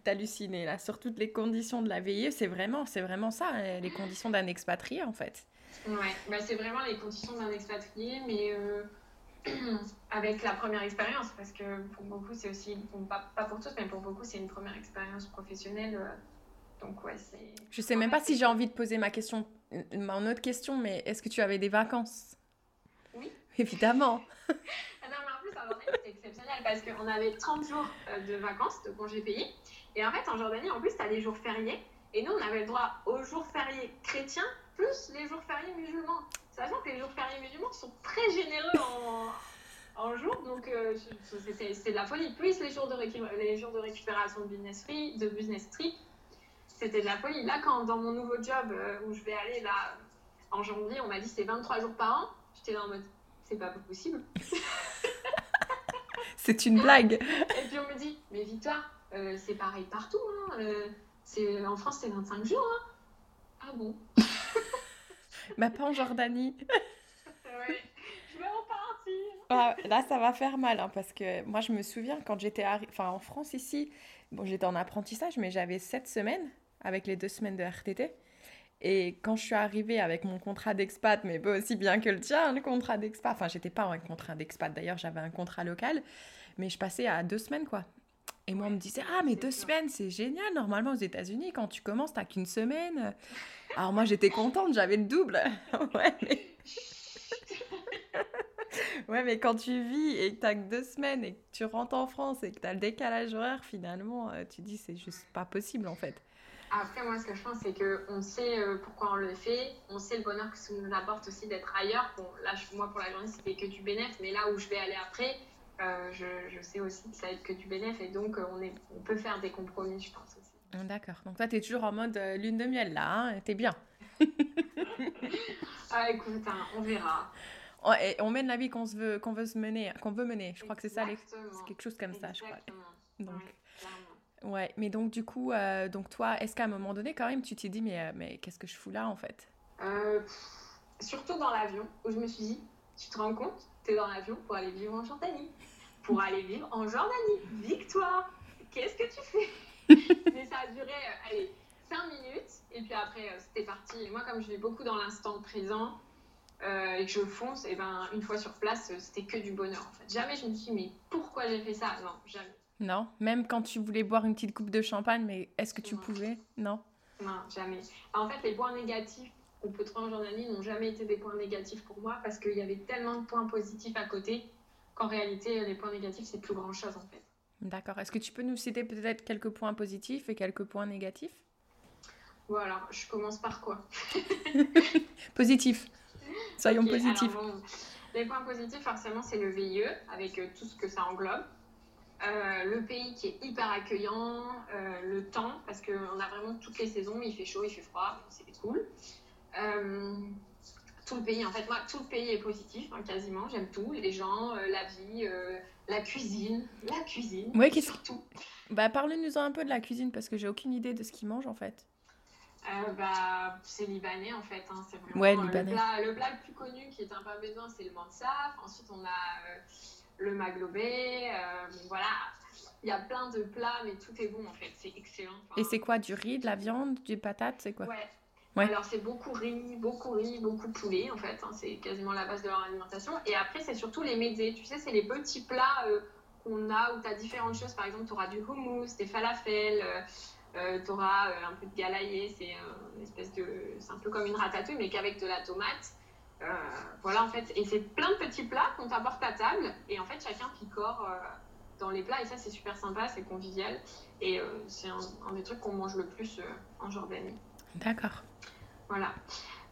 S2: d'halluciner là sur toutes les conditions de la veillée. C'est vraiment, c'est vraiment ça, hein, les conditions d'un expatrié en fait.
S1: Ouais, bah, c'est vraiment les conditions d'un expatrié, mais euh, *clears throat* avec la première expérience, parce que pour beaucoup, c'est aussi, pas, pas, pour tous, mais pour beaucoup, c'est une première expérience professionnelle. Euh, donc ouais, c'est.
S2: Je sais même pas si j'ai envie de poser ma question, mon autre question, mais est-ce que tu avais des vacances?
S1: Oui. *laughs*
S2: Évidemment. *laughs*
S1: Ah non, mais en plus, c'était exceptionnel parce qu'on avait 30 jours euh, de vacances, de congés payés. Et en fait, en Jordanie, en plus, tu as les jours fériés. Et nous, on avait le droit aux jours fériés chrétiens plus les jours fériés musulmans. Sachant que les jours fériés musulmans sont très généreux en, *laughs* en jours, donc euh, c'est de la folie. Plus les jours de, les jours de récupération de business, free, de business trip, c'était de la folie. Là, quand dans mon nouveau job euh, où je vais aller là en janvier, on m'a dit c'est 23 jours par an, j'étais là en mode c'est pas possible. *laughs*
S2: c'est une blague.
S1: Et puis on me dit mais Victoire, euh, c'est pareil partout. Hein. En France, c'est 25 jours. Hein. Ah bon? *laughs*
S2: Mais pas en Jordanie. *laughs*
S1: ouais, je vais repartir.
S2: Ah, là, ça va faire mal hein, parce que moi, je me souviens quand j'étais enfin, en France ici, bon, j'étais en apprentissage, mais j'avais 7 semaines avec les deux semaines de RTT. Et quand je suis arrivée avec mon contrat d'expat, mais pas aussi bien que le tien, le contrat d'expat, enfin, j'étais pas en contrat d'expat d'ailleurs, j'avais un contrat local, mais je passais à deux semaines quoi. Et moi, on me disait, ah, mais deux semaines, c'est génial. Normalement, aux États-Unis, quand tu commences, t'as qu'une semaine. Alors, moi, j'étais contente, j'avais le double. *laughs* ouais, mais... *laughs* ouais, mais quand tu vis et que t'as que deux semaines et que tu rentres en France et que t'as le décalage horaire, finalement, euh, tu dis, c'est juste pas possible, en fait.
S1: Après, moi, ce que je pense, c'est qu'on sait euh, pourquoi on le fait. On sait le bonheur que ça nous apporte aussi d'être ailleurs. Bon, là, moi, pour la journée, c'était que du bénéfice. Mais là où je vais aller après, euh, je, je, sais aussi que ça être que du bénéfice et donc euh, on, est, on peut faire des compromis, je pense aussi.
S2: Ah, d'accord. Donc toi, tu es toujours en mode euh, lune de miel là, hein T'es bien. *laughs*
S1: ah écoute, hein, on verra.
S2: on, mène la vie qu'on veut, qu'on veut se mener, qu'on veut mener. Je crois que c'est ça, c'est quelque chose comme ça, je crois. Donc, ouais, mais donc du coup, euh, donc toi, est-ce qu'à un moment donné, quand même, tu t'es dit, mais, mais qu'est-ce que je fous là, en fait?
S1: Euh, Surtout dans l'avion, où je me suis dit, tu te rends compte, tu es dans l'avion pour aller vivre en Jordanie. Pour aller vivre en Jordanie. Victoire Qu'est-ce que tu fais? *laughs* Mais ça a duré, allez, 5 minutes, et puis après, c'était parti. Et moi, comme je vis beaucoup dans l'instant présent, euh, et que je fonce, et ben une fois sur place, c'était que du bonheur en fait. Jamais je me suis dit, mais pourquoi j'ai fait ça? Non, jamais.
S2: Non, même quand tu voulais boire une petite coupe de champagne, mais est-ce que tu pouvais? Non.
S1: Non, jamais. En fait, les points négatifs trouver en journalisme n'ont jamais été des points négatifs pour moi parce qu'il y avait tellement de points positifs à côté qu'en réalité, les points négatifs, c'est plus grand chose en fait.
S2: D'accord. Est-ce que tu peux nous citer peut-être quelques points positifs et quelques points négatifs?
S1: Voilà, je commence par quoi? *laughs*
S2: Positif. Soyons positifs.
S1: les points positifs, forcément, c'est le VIE, avec euh, tout ce que ça englobe. Euh, le pays qui est hyper accueillant, euh, le temps, parce qu'on a vraiment toutes les saisons, il fait chaud, il fait froid, c'est cool. Tout le pays, en fait, moi, tout le pays est positif, hein, quasiment, j'aime tout, les gens, la vie, la cuisine, la cuisine,
S2: ouais, surtout. Bah, parle-nous un peu de la cuisine, parce que j'ai aucune idée de ce qu'ils mangent, en fait.
S1: Euh, bah, c'est libanais en fait. Hein, c'est
S2: vraiment ouais, libanais.
S1: Le, plat, le, plat, le plus connu qui est un peu maison, c'est le mansaf. Ensuite, on a euh, le maglobé. Euh, voilà, il y a plein de plats, mais tout est bon en fait. C'est excellent.
S2: Et c'est quoi Du riz, de la viande, du patate C'est quoi?
S1: Ouais. Ouais. Alors, c'est beaucoup riz, beaucoup riz, beaucoup poulet en fait. Hein, c'est quasiment la base de leur alimentation. Et après, c'est surtout les médés. Tu sais, c'est les petits plats qu'on a où tu as différentes choses. Par exemple, tu auras du houmous, des falafels. Euh, tu auras euh, un peu de galaillé, c'est une espèce de. C'est un peu comme une ratatouille, mais qu'avec de la tomate. Euh, voilà, en fait. Et c'est plein de petits plats qu'on t'apporte à table. Et en fait, chacun picore dans les plats. Et ça, c'est super sympa, c'est convivial. Et c'est un, des trucs qu'on mange le plus en Jordanie.
S2: D'accord.
S1: Voilà.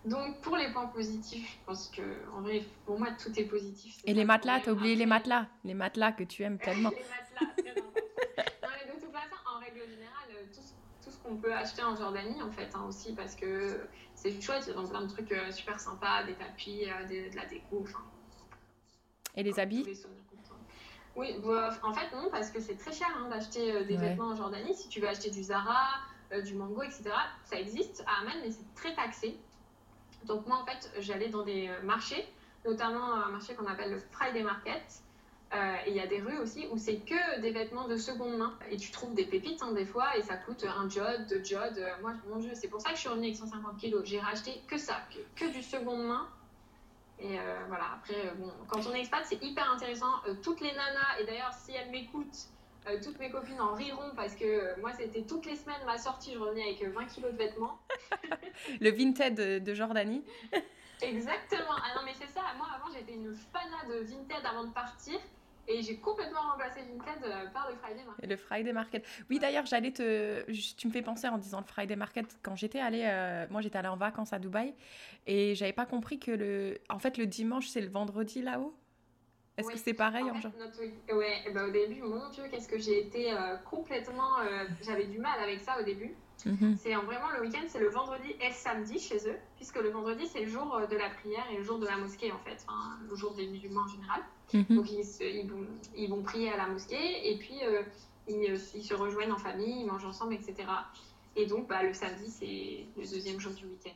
S1: Donc pour les points positifs, je pense que en vrai, pour moi, tout est positif.
S2: Et les matelas, t'as oublié les matelas, les matelas que tu aimes tellement. *laughs*
S1: les matelas, qu'on peut acheter en Jordanie, en fait, hein, aussi, parce que c'est chouette, ils ont plein de trucs euh, super sympas, des tapis, euh, de la déco, enfin.
S2: Et les habits
S1: Oui, bah, en fait, non, parce que c'est très cher hein, d'acheter euh, des vêtements en Jordanie. Si tu veux acheter du Zara, du Mango, etc., ça existe à Amman, mais c'est très taxé. Donc, moi, en fait, j'allais dans des marchés, notamment un marché qu'on appelle le Friday Market. Euh, et il y a des rues aussi où c'est que des vêtements de seconde main. Et tu trouves des pépites hein, des fois et ça coûte un jod, deux jods. Euh, moi, mon Dieu, c'est pour ça que je suis revenue avec 150 kilos. J'ai racheté que ça, que, du seconde main. Et euh, voilà, après, quand on est expat, c'est hyper intéressant. toutes les nanas, et d'ailleurs, si elles m'écoutent, toutes mes copines en riront parce que moi, c'était toutes les semaines ma sortie, je revenais avec 20 kilos de vêtements. *laughs*
S2: Le Vinted de Jordanie. *laughs*
S1: Exactement. Ah non, mais c'est ça. Moi, avant, j'étais une fana de Vinted avant de partir. Et j'ai complètement remplacé Vinted euh, par le Friday Market.
S2: Le Friday Market. Oui, d'ailleurs, j'allais te. Tu me fais penser en disant le Friday Market. Quand j'étais allée. Euh, moi, j'étais allée en vacances à Dubaï. Et j'avais pas compris que le. En fait, le dimanche, c'est le vendredi là-haut Est-ce que c'est pareil en, genre
S1: Ouais, bah, au début, mon Dieu, qu'est-ce que j'ai été euh, complètement. J'avais du mal avec ça au début. Mhm. C'est vraiment le week-end, c'est le vendredi et le samedi chez eux, puisque le vendredi c'est le jour de la prière et le jour de la mosquée en fait, le jour des musulmans en général. Mhm. Donc ils, vont, ils, vont, prier à la mosquée et puis euh, ils, se rejoignent en famille, ils mangent ensemble, etc. Et donc bah, le samedi, c'est le deuxième jour du week-end.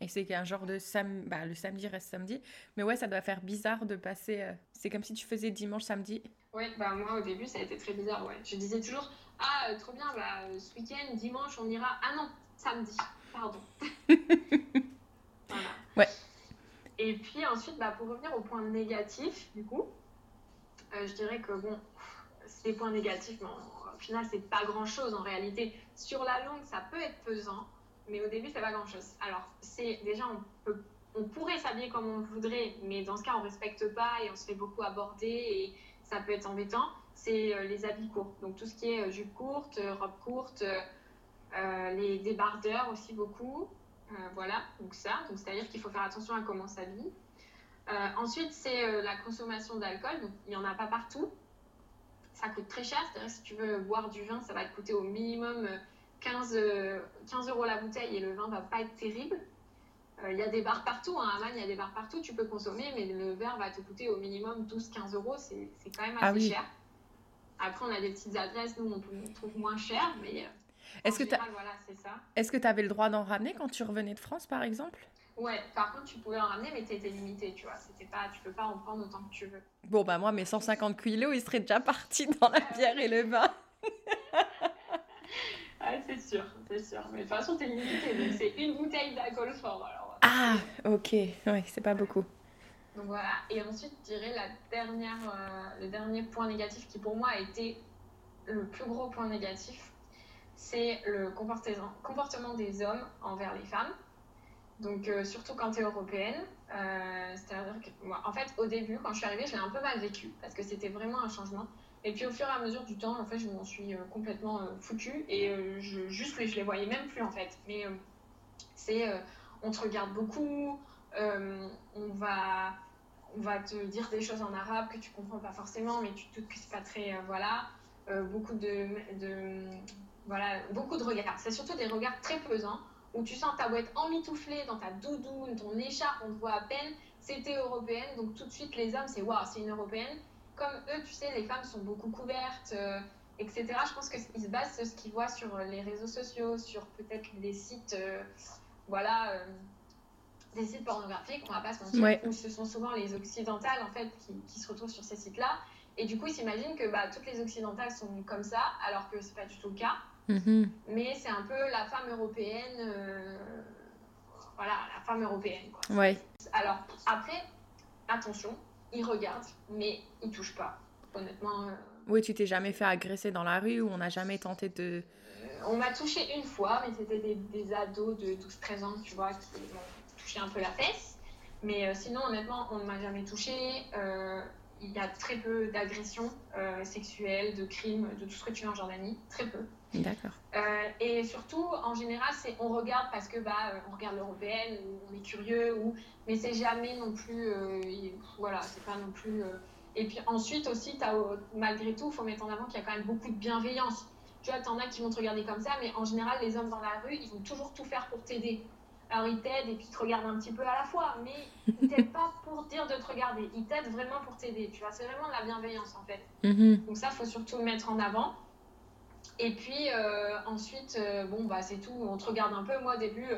S2: Et c'est qu'un genre de sam... Bah, le samedi reste samedi. Mais ouais, ça doit faire bizarre de passer. Euh, c'est comme si tu faisais dimanche, samedi.
S1: Ouais, bah moi au début, ça a été très bizarre. Ouais. Je disais toujours Ah, trop bien, bah, ce week-end, dimanche, on ira. Ah non, samedi, pardon. *laughs* voilà.
S2: Ouais.
S1: Et puis ensuite, bah, pour revenir au point négatif, du coup, euh, je dirais que bon, c'est des points négatifs, mais au final, c'est pas grand chose en réalité. Sur la longue, ça peut être pesant, mais au début, c'est pas grand chose. Alors, c'est déjà, on, peut, on pourrait s'habiller comme on voudrait, mais dans ce cas, on respecte pas et on se fait beaucoup aborder et ça peut être embêtant. C'est euh, les habits courts. Donc, tout ce qui est euh, jupe courte, robe courte, les débardeurs aussi beaucoup. voilà, donc ça. Donc, c'est-à-dire qu'il faut faire attention à comment s'habille. Euh, ensuite, c'est euh, la consommation d'alcool. Donc, il n'y en a pas partout. Ça coûte très cher. C'est-à-dire si tu veux boire du vin, ça va te coûter au minimum 15, euh, 15 euros la bouteille et le vin va pas être terrible. Euh, il y a des bars partout, hein. à Amman, il y a des bars partout, tu peux consommer, mais le verre va te coûter au minimum 12-15 euros, c'est quand même
S2: Ah
S1: assez
S2: oui.
S1: cher. Après, on a des petites adresses, nous, on, trouve moins cher, mais euh,
S2: Est-ce que
S1: général, voilà,
S2: est-ce que tu avais le droit d'en ramener quand tu revenais de France, par exemple?
S1: Ouais, par contre, tu pouvais en ramener, mais t'étais limité, tu vois. C'était pas, tu peux pas en prendre autant que tu veux.
S2: Bon, bah moi, mes 150 kilos, ils seraient déjà partis dans la bière et le vin. *laughs*
S1: Ouais, c'est sûr, c'est sûr. Mais de toute façon, t'es limité, donc c'est une bouteille d'alcool fort, alors.
S2: Ah, ok. Ouais, c'est pas beaucoup.
S1: Donc voilà. Et ensuite, je dirais la dernière, euh, le dernier point négatif qui pour moi a été le plus gros point négatif, c'est le comportement, comportement des hommes envers les femmes. Donc euh, surtout quand tu es européenne. Euh, C'est-à-dire que moi, en fait, au début, quand je suis arrivée, je l'ai un peu mal vécu parce que c'était vraiment un changement. Et puis au fur et à mesure du temps, en fait, je m'en suis euh, complètement euh, foutue et euh, je, juste, je les voyais même plus en fait. Mais euh, c'est, on te regarde beaucoup, on va on va te dire des choses en arabe que tu comprends pas forcément, mais tu te doutes pas très. voilà. Beaucoup de, de. Voilà, beaucoup de regards. C'est surtout des regards très pesants où tu sens ta boîte emmitouflée dans ta doudoune, ton écharpe, on te voit à peine. C'était européenne, donc tout de suite les hommes, c'est waouh, c'est une européenne. Comme eux, tu sais, les femmes sont beaucoup couvertes, euh, etc. Je pense qu'ils se basent sur ce qu'ils voient sur les réseaux sociaux, sur peut-être des sites. euh, voilà. euh, des sites pornographiques, on va pas se mentir,
S2: Ouais.
S1: où ce sont souvent les occidentales en fait qui, qui se retrouvent sur ces sites-là. Et du coup, ils s'imaginent que bah, toutes les occidentales sont comme ça, alors que c'est pas du tout le cas.
S2: Mhm.
S1: Mais c'est un peu la femme européenne, voilà, la femme européenne. Quoi.
S2: Ouais.
S1: Alors après, attention, ils regardent, mais ils touchent pas. Honnêtement, euh,
S2: Oui, tu t'es jamais fait agresser dans la rue ou on n'a jamais tenté de.
S1: on m'a touché une fois, mais c'était des, des ados de 12-13 ans, tu vois, qui m'ont touché un peu la fesse. Mais euh, sinon, honnêtement, on ne m'a jamais touché. Euh, il y a très peu d'agressions euh, sexuelles, de crimes, de tout ce que tu veux en Jordanie, très peu.
S2: D'accord.
S1: Euh, et surtout, en général, c'est on regarde parce que bah, on regarde l'européenne, on est curieux, ou mais c'est jamais non plus, euh, il- voilà, c'est pas non plus. euh. Et puis ensuite aussi, as, malgré tout, il faut mettre en avant qu'il y a quand même beaucoup de bienveillance. Tu vois, t'en as qui vont te regarder comme ça, mais en général, les hommes dans la rue, ils vont toujours tout faire pour t'aider. Alors ils t'aident et puis ils te regardent un petit peu à la fois, mais ils t'aident pas pour dire de te regarder, ils t'aident vraiment pour t'aider. Tu vois, c'est vraiment de la bienveillance en fait.
S2: Mhm.
S1: Donc ça, faut surtout le mettre en avant. Et puis euh, ensuite, euh, bon, bah c'est tout. On te regarde un peu. Moi, au début,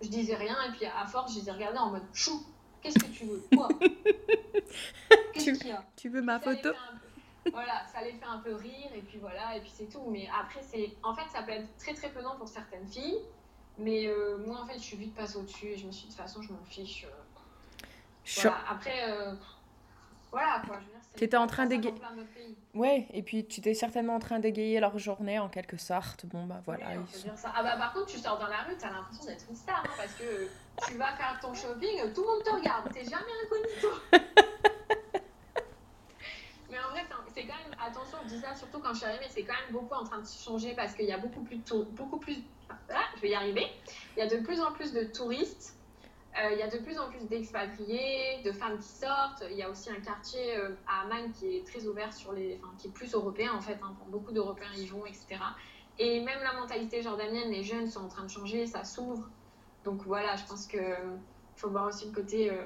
S1: je disais rien. Et puis à force, je les ai regardés en mode chou. Qu'est-ce que tu veux? Quoi? *laughs* Qu'est-ce qu'il y a?
S2: Tu veux ma
S1: Ça
S2: photo?
S1: peu- Voilà, ça les fait un peu rire. Et puis voilà, et puis c'est tout. Mais après, c'est en fait, ça peut être très très pesant pour certaines filles. Mais euh, moi, en fait, je suis vite passée au-dessus. Et je me suis dit, de toute façon, je m'en fiche. euh, Voilà. Après, euh, voilà quoi. Je c'est-
S2: T'étais en train d'égayer-. Ouais, et puis tu t'es certainement en train d'égayer leur journée en quelque sorte. Bon, bah voilà.
S1: Oui, on
S2: ils
S1: peut
S2: sont-
S1: dire ça. Ah bah par contre, tu sors dans la rue, t'as l'impression d'être une star, hein, parce que tu vas faire ton shopping, tout le monde te regarde, t'es jamais incognito. *laughs* Mais en vrai, c'est- quand même, attention, je dis ça surtout quand je suis arrivée, c'est quand même beaucoup en train de changer parce qu'il y a beaucoup plus de tour- beaucoup plus, ah, je vais y arriver, il y a de plus en plus de touristes, euh, il y a de plus en plus d'expatriés, de femmes qui sortent, il y a aussi un quartier euh, à Amman qui est très ouvert sur les, enfin, qui est plus européen en fait, hein, beaucoup d'Européens y vont, etc. Et même la mentalité jordanienne, les jeunes sont en train de changer, ça s'ouvre. Donc voilà, je pense que faut voir aussi le côté euh,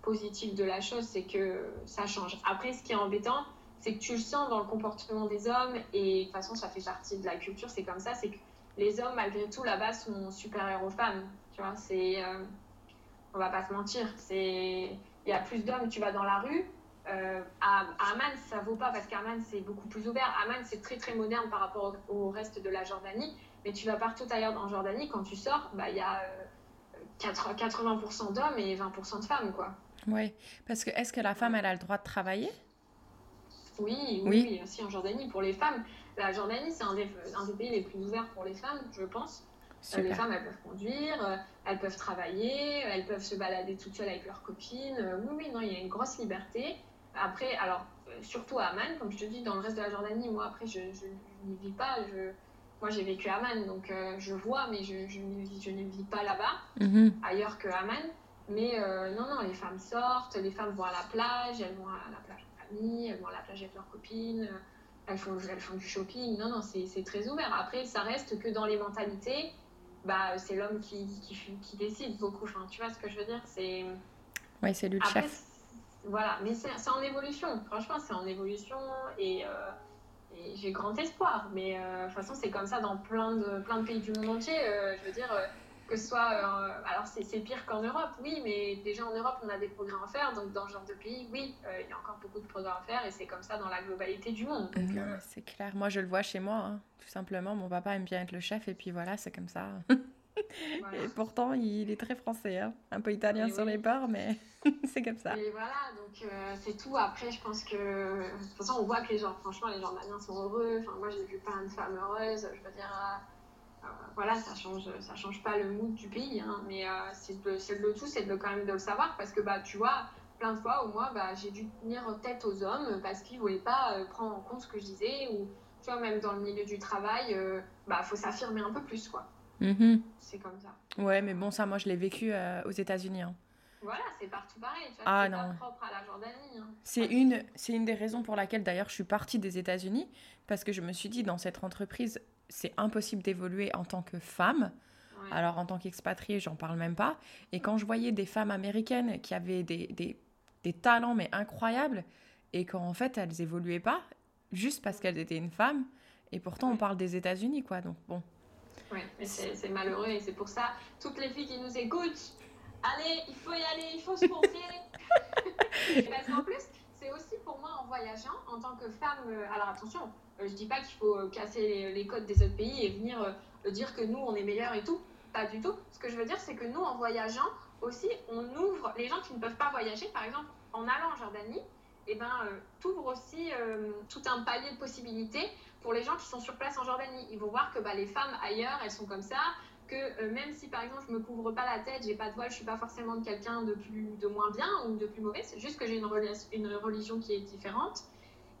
S1: positif de la chose, c'est que ça change. Après, ce qui est embêtant, c'est que tu le sens dans le comportement des hommes, et de toute façon, ça fait partie de la culture, c'est comme ça, c'est que les hommes, malgré tout, là-bas, sont supérieurs aux femmes. Tu vois, c'est. Euh, on va pas se mentir, c'est. Il y a plus d'hommes, tu vas dans la rue. euh, à, à Amman, ça vaut pas parce qu'Amman, c'est beaucoup plus ouvert. Amman, c'est très très moderne par rapport au, au reste de la Jordanie. Mais tu vas partout ailleurs en Jordanie, quand tu sors, bah, il y a euh, 80 80% d'hommes et 20% de femmes, quoi.
S2: Ouais, parce que est-ce que la femme, elle a le droit de travailler?
S1: Oui, oui,
S2: Oui.
S1: oui, aussi en Jordanie. Pour les femmes, la Jordanie, c'est un un des pays les plus ouverts pour les femmes, je pense. Euh, les
S2: Super.
S1: femmes, elles peuvent conduire, euh, elles peuvent travailler, elles peuvent se balader toutes seules avec leurs copines. Euh, oui, oui, non, il y a une grosse liberté. Après, alors, surtout à Amman, comme je te dis, dans le reste de la Jordanie, moi, après, je, je, je n'y vis pas. Je, moi, j'ai vécu à Amman, donc euh, je vois, mais je, je, ne vis, je ne vis pas là-bas,
S2: Mhm.
S1: ailleurs que Amman. Mais euh, non, non, les femmes sortent, les femmes vont à la plage, elles vont à la plage en famille, elles vont à la plage avec leurs copines, elles font, elles font du shopping. Non, non, c'est très ouvert. Après, ça reste que dans les mentalités, bah, c'est l'homme qui, qui, qui, décide beaucoup. Enfin, tu vois ce que je veux dire C'est.
S2: Oui, c'est lui le chef.
S1: Voilà, mais c'est en évolution. Franchement, c'est en évolution et, euh, et j'ai grand espoir. Mais euh, de toute façon, c'est comme ça dans plein de, plein de pays du monde entier. Euh, je veux dire, que ce soit. alors, c'est pire qu'en Europe, oui, mais déjà en Europe, on a des progrès à faire. Donc, dans ce genre de pays, oui, il y a encore beaucoup de progrès à faire et c'est comme ça dans la globalité du monde.
S2: c'est clair. Moi, je le vois chez moi, hein. tout simplement. Mon papa aime bien être le chef et puis voilà, c'est comme ça. Et pourtant, il est très français, hein. un peu italien sur les bords, mais *laughs* c'est comme ça.
S1: Et voilà, donc euh, c'est tout. Après, je pense que. De toute façon, on voit que les gens, franchement, les Jordaniens sont heureux. Enfin, moi, j'ai vu plein de femmes heureuses. Je veux dire, euh, euh, voilà, ça change, ça change pas le mood du pays, hein, mais c'est le tout, c'est de, quand même de le savoir parce que, bah, tu vois, plein de fois, au moins, bah, j'ai dû tenir tête aux hommes parce qu'ils voulaient pas prendre en compte ce que je disais ou, tu vois, même dans le milieu du travail, il bah, faut s'affirmer un peu plus, quoi.
S2: Mhm.
S1: C'est comme ça.
S2: Ouais, mais bon, ça, moi, je l'ai vécu euh, aux États-Unis. Hein.
S1: Voilà, c'est partout pareil. Tu vois, ah non. Pas propre à la Jordanie. Hein.
S2: C'est une, c'est une des raisons pour laquelle, d'ailleurs, je suis partie des États-Unis, parce que je me suis dit, dans cette entreprise, c'est impossible d'évoluer en tant que femme. Alors, en tant qu'expatriée, j'en parle même pas. Et quand je voyais des femmes américaines qui avaient des, des, des talents, mais incroyables, et qu'en fait, elles évoluaient pas, juste parce qu'elles étaient une femme, et pourtant, on parle des États-Unis, quoi. Donc, bon.
S1: Oui, mais c'est malheureux et c'est pour ça, toutes les filles qui nous écoutent, allez, il faut y aller, il faut se montrer. *laughs* Parce qu'en plus, c'est aussi pour moi en voyageant, en tant que femme, euh, alors attention, euh, je dis pas qu'il faut euh, casser les, codes des autres pays et venir dire que nous, on est meilleurs et tout. Pas du tout. Ce que je veux dire, c'est que nous, en voyageant, aussi, on ouvre les gens qui ne peuvent pas voyager, par exemple, en allant en Jordanie, eh ben, t'ouvres aussi tout un palier de possibilités pour les gens qui sont sur place en Jordanie. Ils vont voir que bah, les femmes ailleurs, elles sont comme ça, que euh, même si par exemple je me couvre pas la tête, j'ai pas de voile, je suis pas forcément de quelqu'un de plus de moins bien ou de plus mauvais, c'est juste que j'ai une, une, religion qui est différente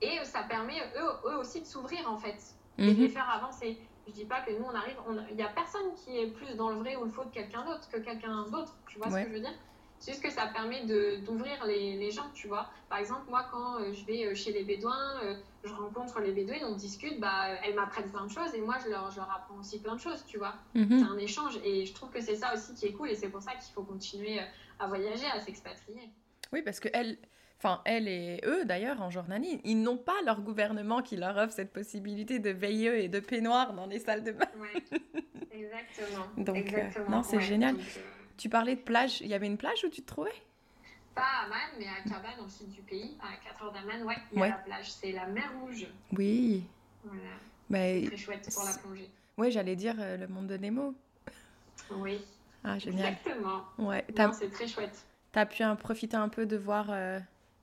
S1: et euh, ça permet eux, eux aussi de s'ouvrir en fait et de mhm. les faire avancer. Je dis pas que nous on arrive, il y a personne qui est plus dans le vrai ou le faux de quelqu'un d'autre que quelqu'un d'autre, tu vois ce que je veux dire? C'est juste que ça permet d'ouvrir les, les, gens, tu vois. Par exemple, moi, quand euh, je vais euh, chez les Bédouins, euh, je rencontre les Bédouins, on discute, bah, elles m'apprennent plein de choses et moi, je leur, je leur apprends aussi plein de choses, tu vois. Mhm. C'est un échange et je trouve que c'est ça aussi qui est cool et c'est pour ça qu'il faut continuer à voyager, à s'expatrier.
S2: Oui, parce que elles, enfin, elle et eux d'ailleurs en Jordanie, ils n'ont pas leur gouvernement qui leur offre cette possibilité de veiller et de peignoir dans les salles de bain. *laughs*
S1: Exactement.
S2: Donc,
S1: exactement.
S2: non, c'est génial. Tu parlais de plage. Il y avait une plage où tu te trouvais?
S1: Pas à Amman, mais à dans le sud du pays. À 4 heures d'Amman, ouais, il y a la plage. C'est la mer Rouge.
S2: Oui.
S1: Voilà. Mais... Très chouette pour la plongée.
S2: Oui, j'allais dire euh, le monde de Nemo.
S1: Oui.
S2: Ah, génial.
S1: Exactement.
S2: Ouais.
S1: C'est très chouette.
S2: Tu as pu en profiter un peu de voir euh,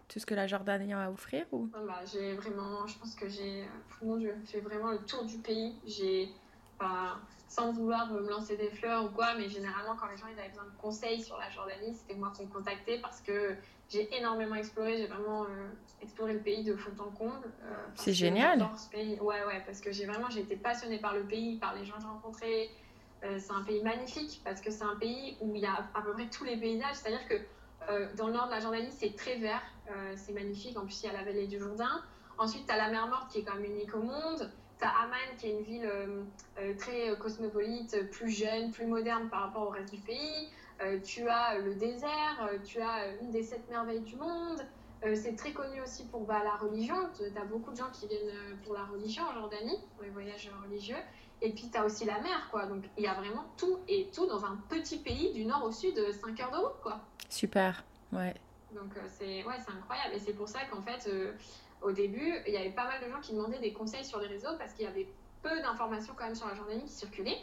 S2: tout ce que la Jordanie a à offrir ou?
S1: Oh, bah, J'ai vraiment, je pense que j'ai, euh, fait vraiment le tour du pays. J'ai, sans vouloir me lancer des fleurs ou quoi, mais généralement, quand les gens ils avaient besoin de conseils sur la Jordanie, c'était moi qu'on contactait parce que j'ai énormément exploré, j'ai vraiment euh, exploré le pays de fond en comble.
S2: Euh, c'est génial.
S1: Ce pays. Ouais, ouais, parce que j'ai vraiment j'ai été passionnée par le pays, par les gens que j'ai rencontrés. Euh, c'est un pays magnifique parce que c'est un pays où il y a à peu près tous les paysages, c'est-à-dire que dans le nord de la Jordanie, c'est très vert, c'est magnifique. En plus, il y a la vallée du Jourdain. Ensuite, tu as la mer Morte qui est quand même unique au monde. T'as Amman qui est une ville euh, euh, très cosmopolite, plus jeune, plus moderne par rapport au reste du pays. Euh, tu as le désert, tu as une des sept merveilles du monde. c'est très connu aussi pour bah, la religion. Tu as beaucoup de gens qui viennent pour la religion en Jordanie, pour les voyages religieux. Et puis tu as aussi la mer, quoi. Donc il y a vraiment tout et tout dans un petit pays du nord au sud, 5 heures de route, quoi.
S2: Super, ouais.
S1: Donc c'est ouais, incroyable. Et c'est pour ça qu'en fait au début, il y avait pas mal de gens qui demandaient des conseils sur les réseaux parce qu'il y avait peu d'informations quand même sur la Jordanie qui circulaient.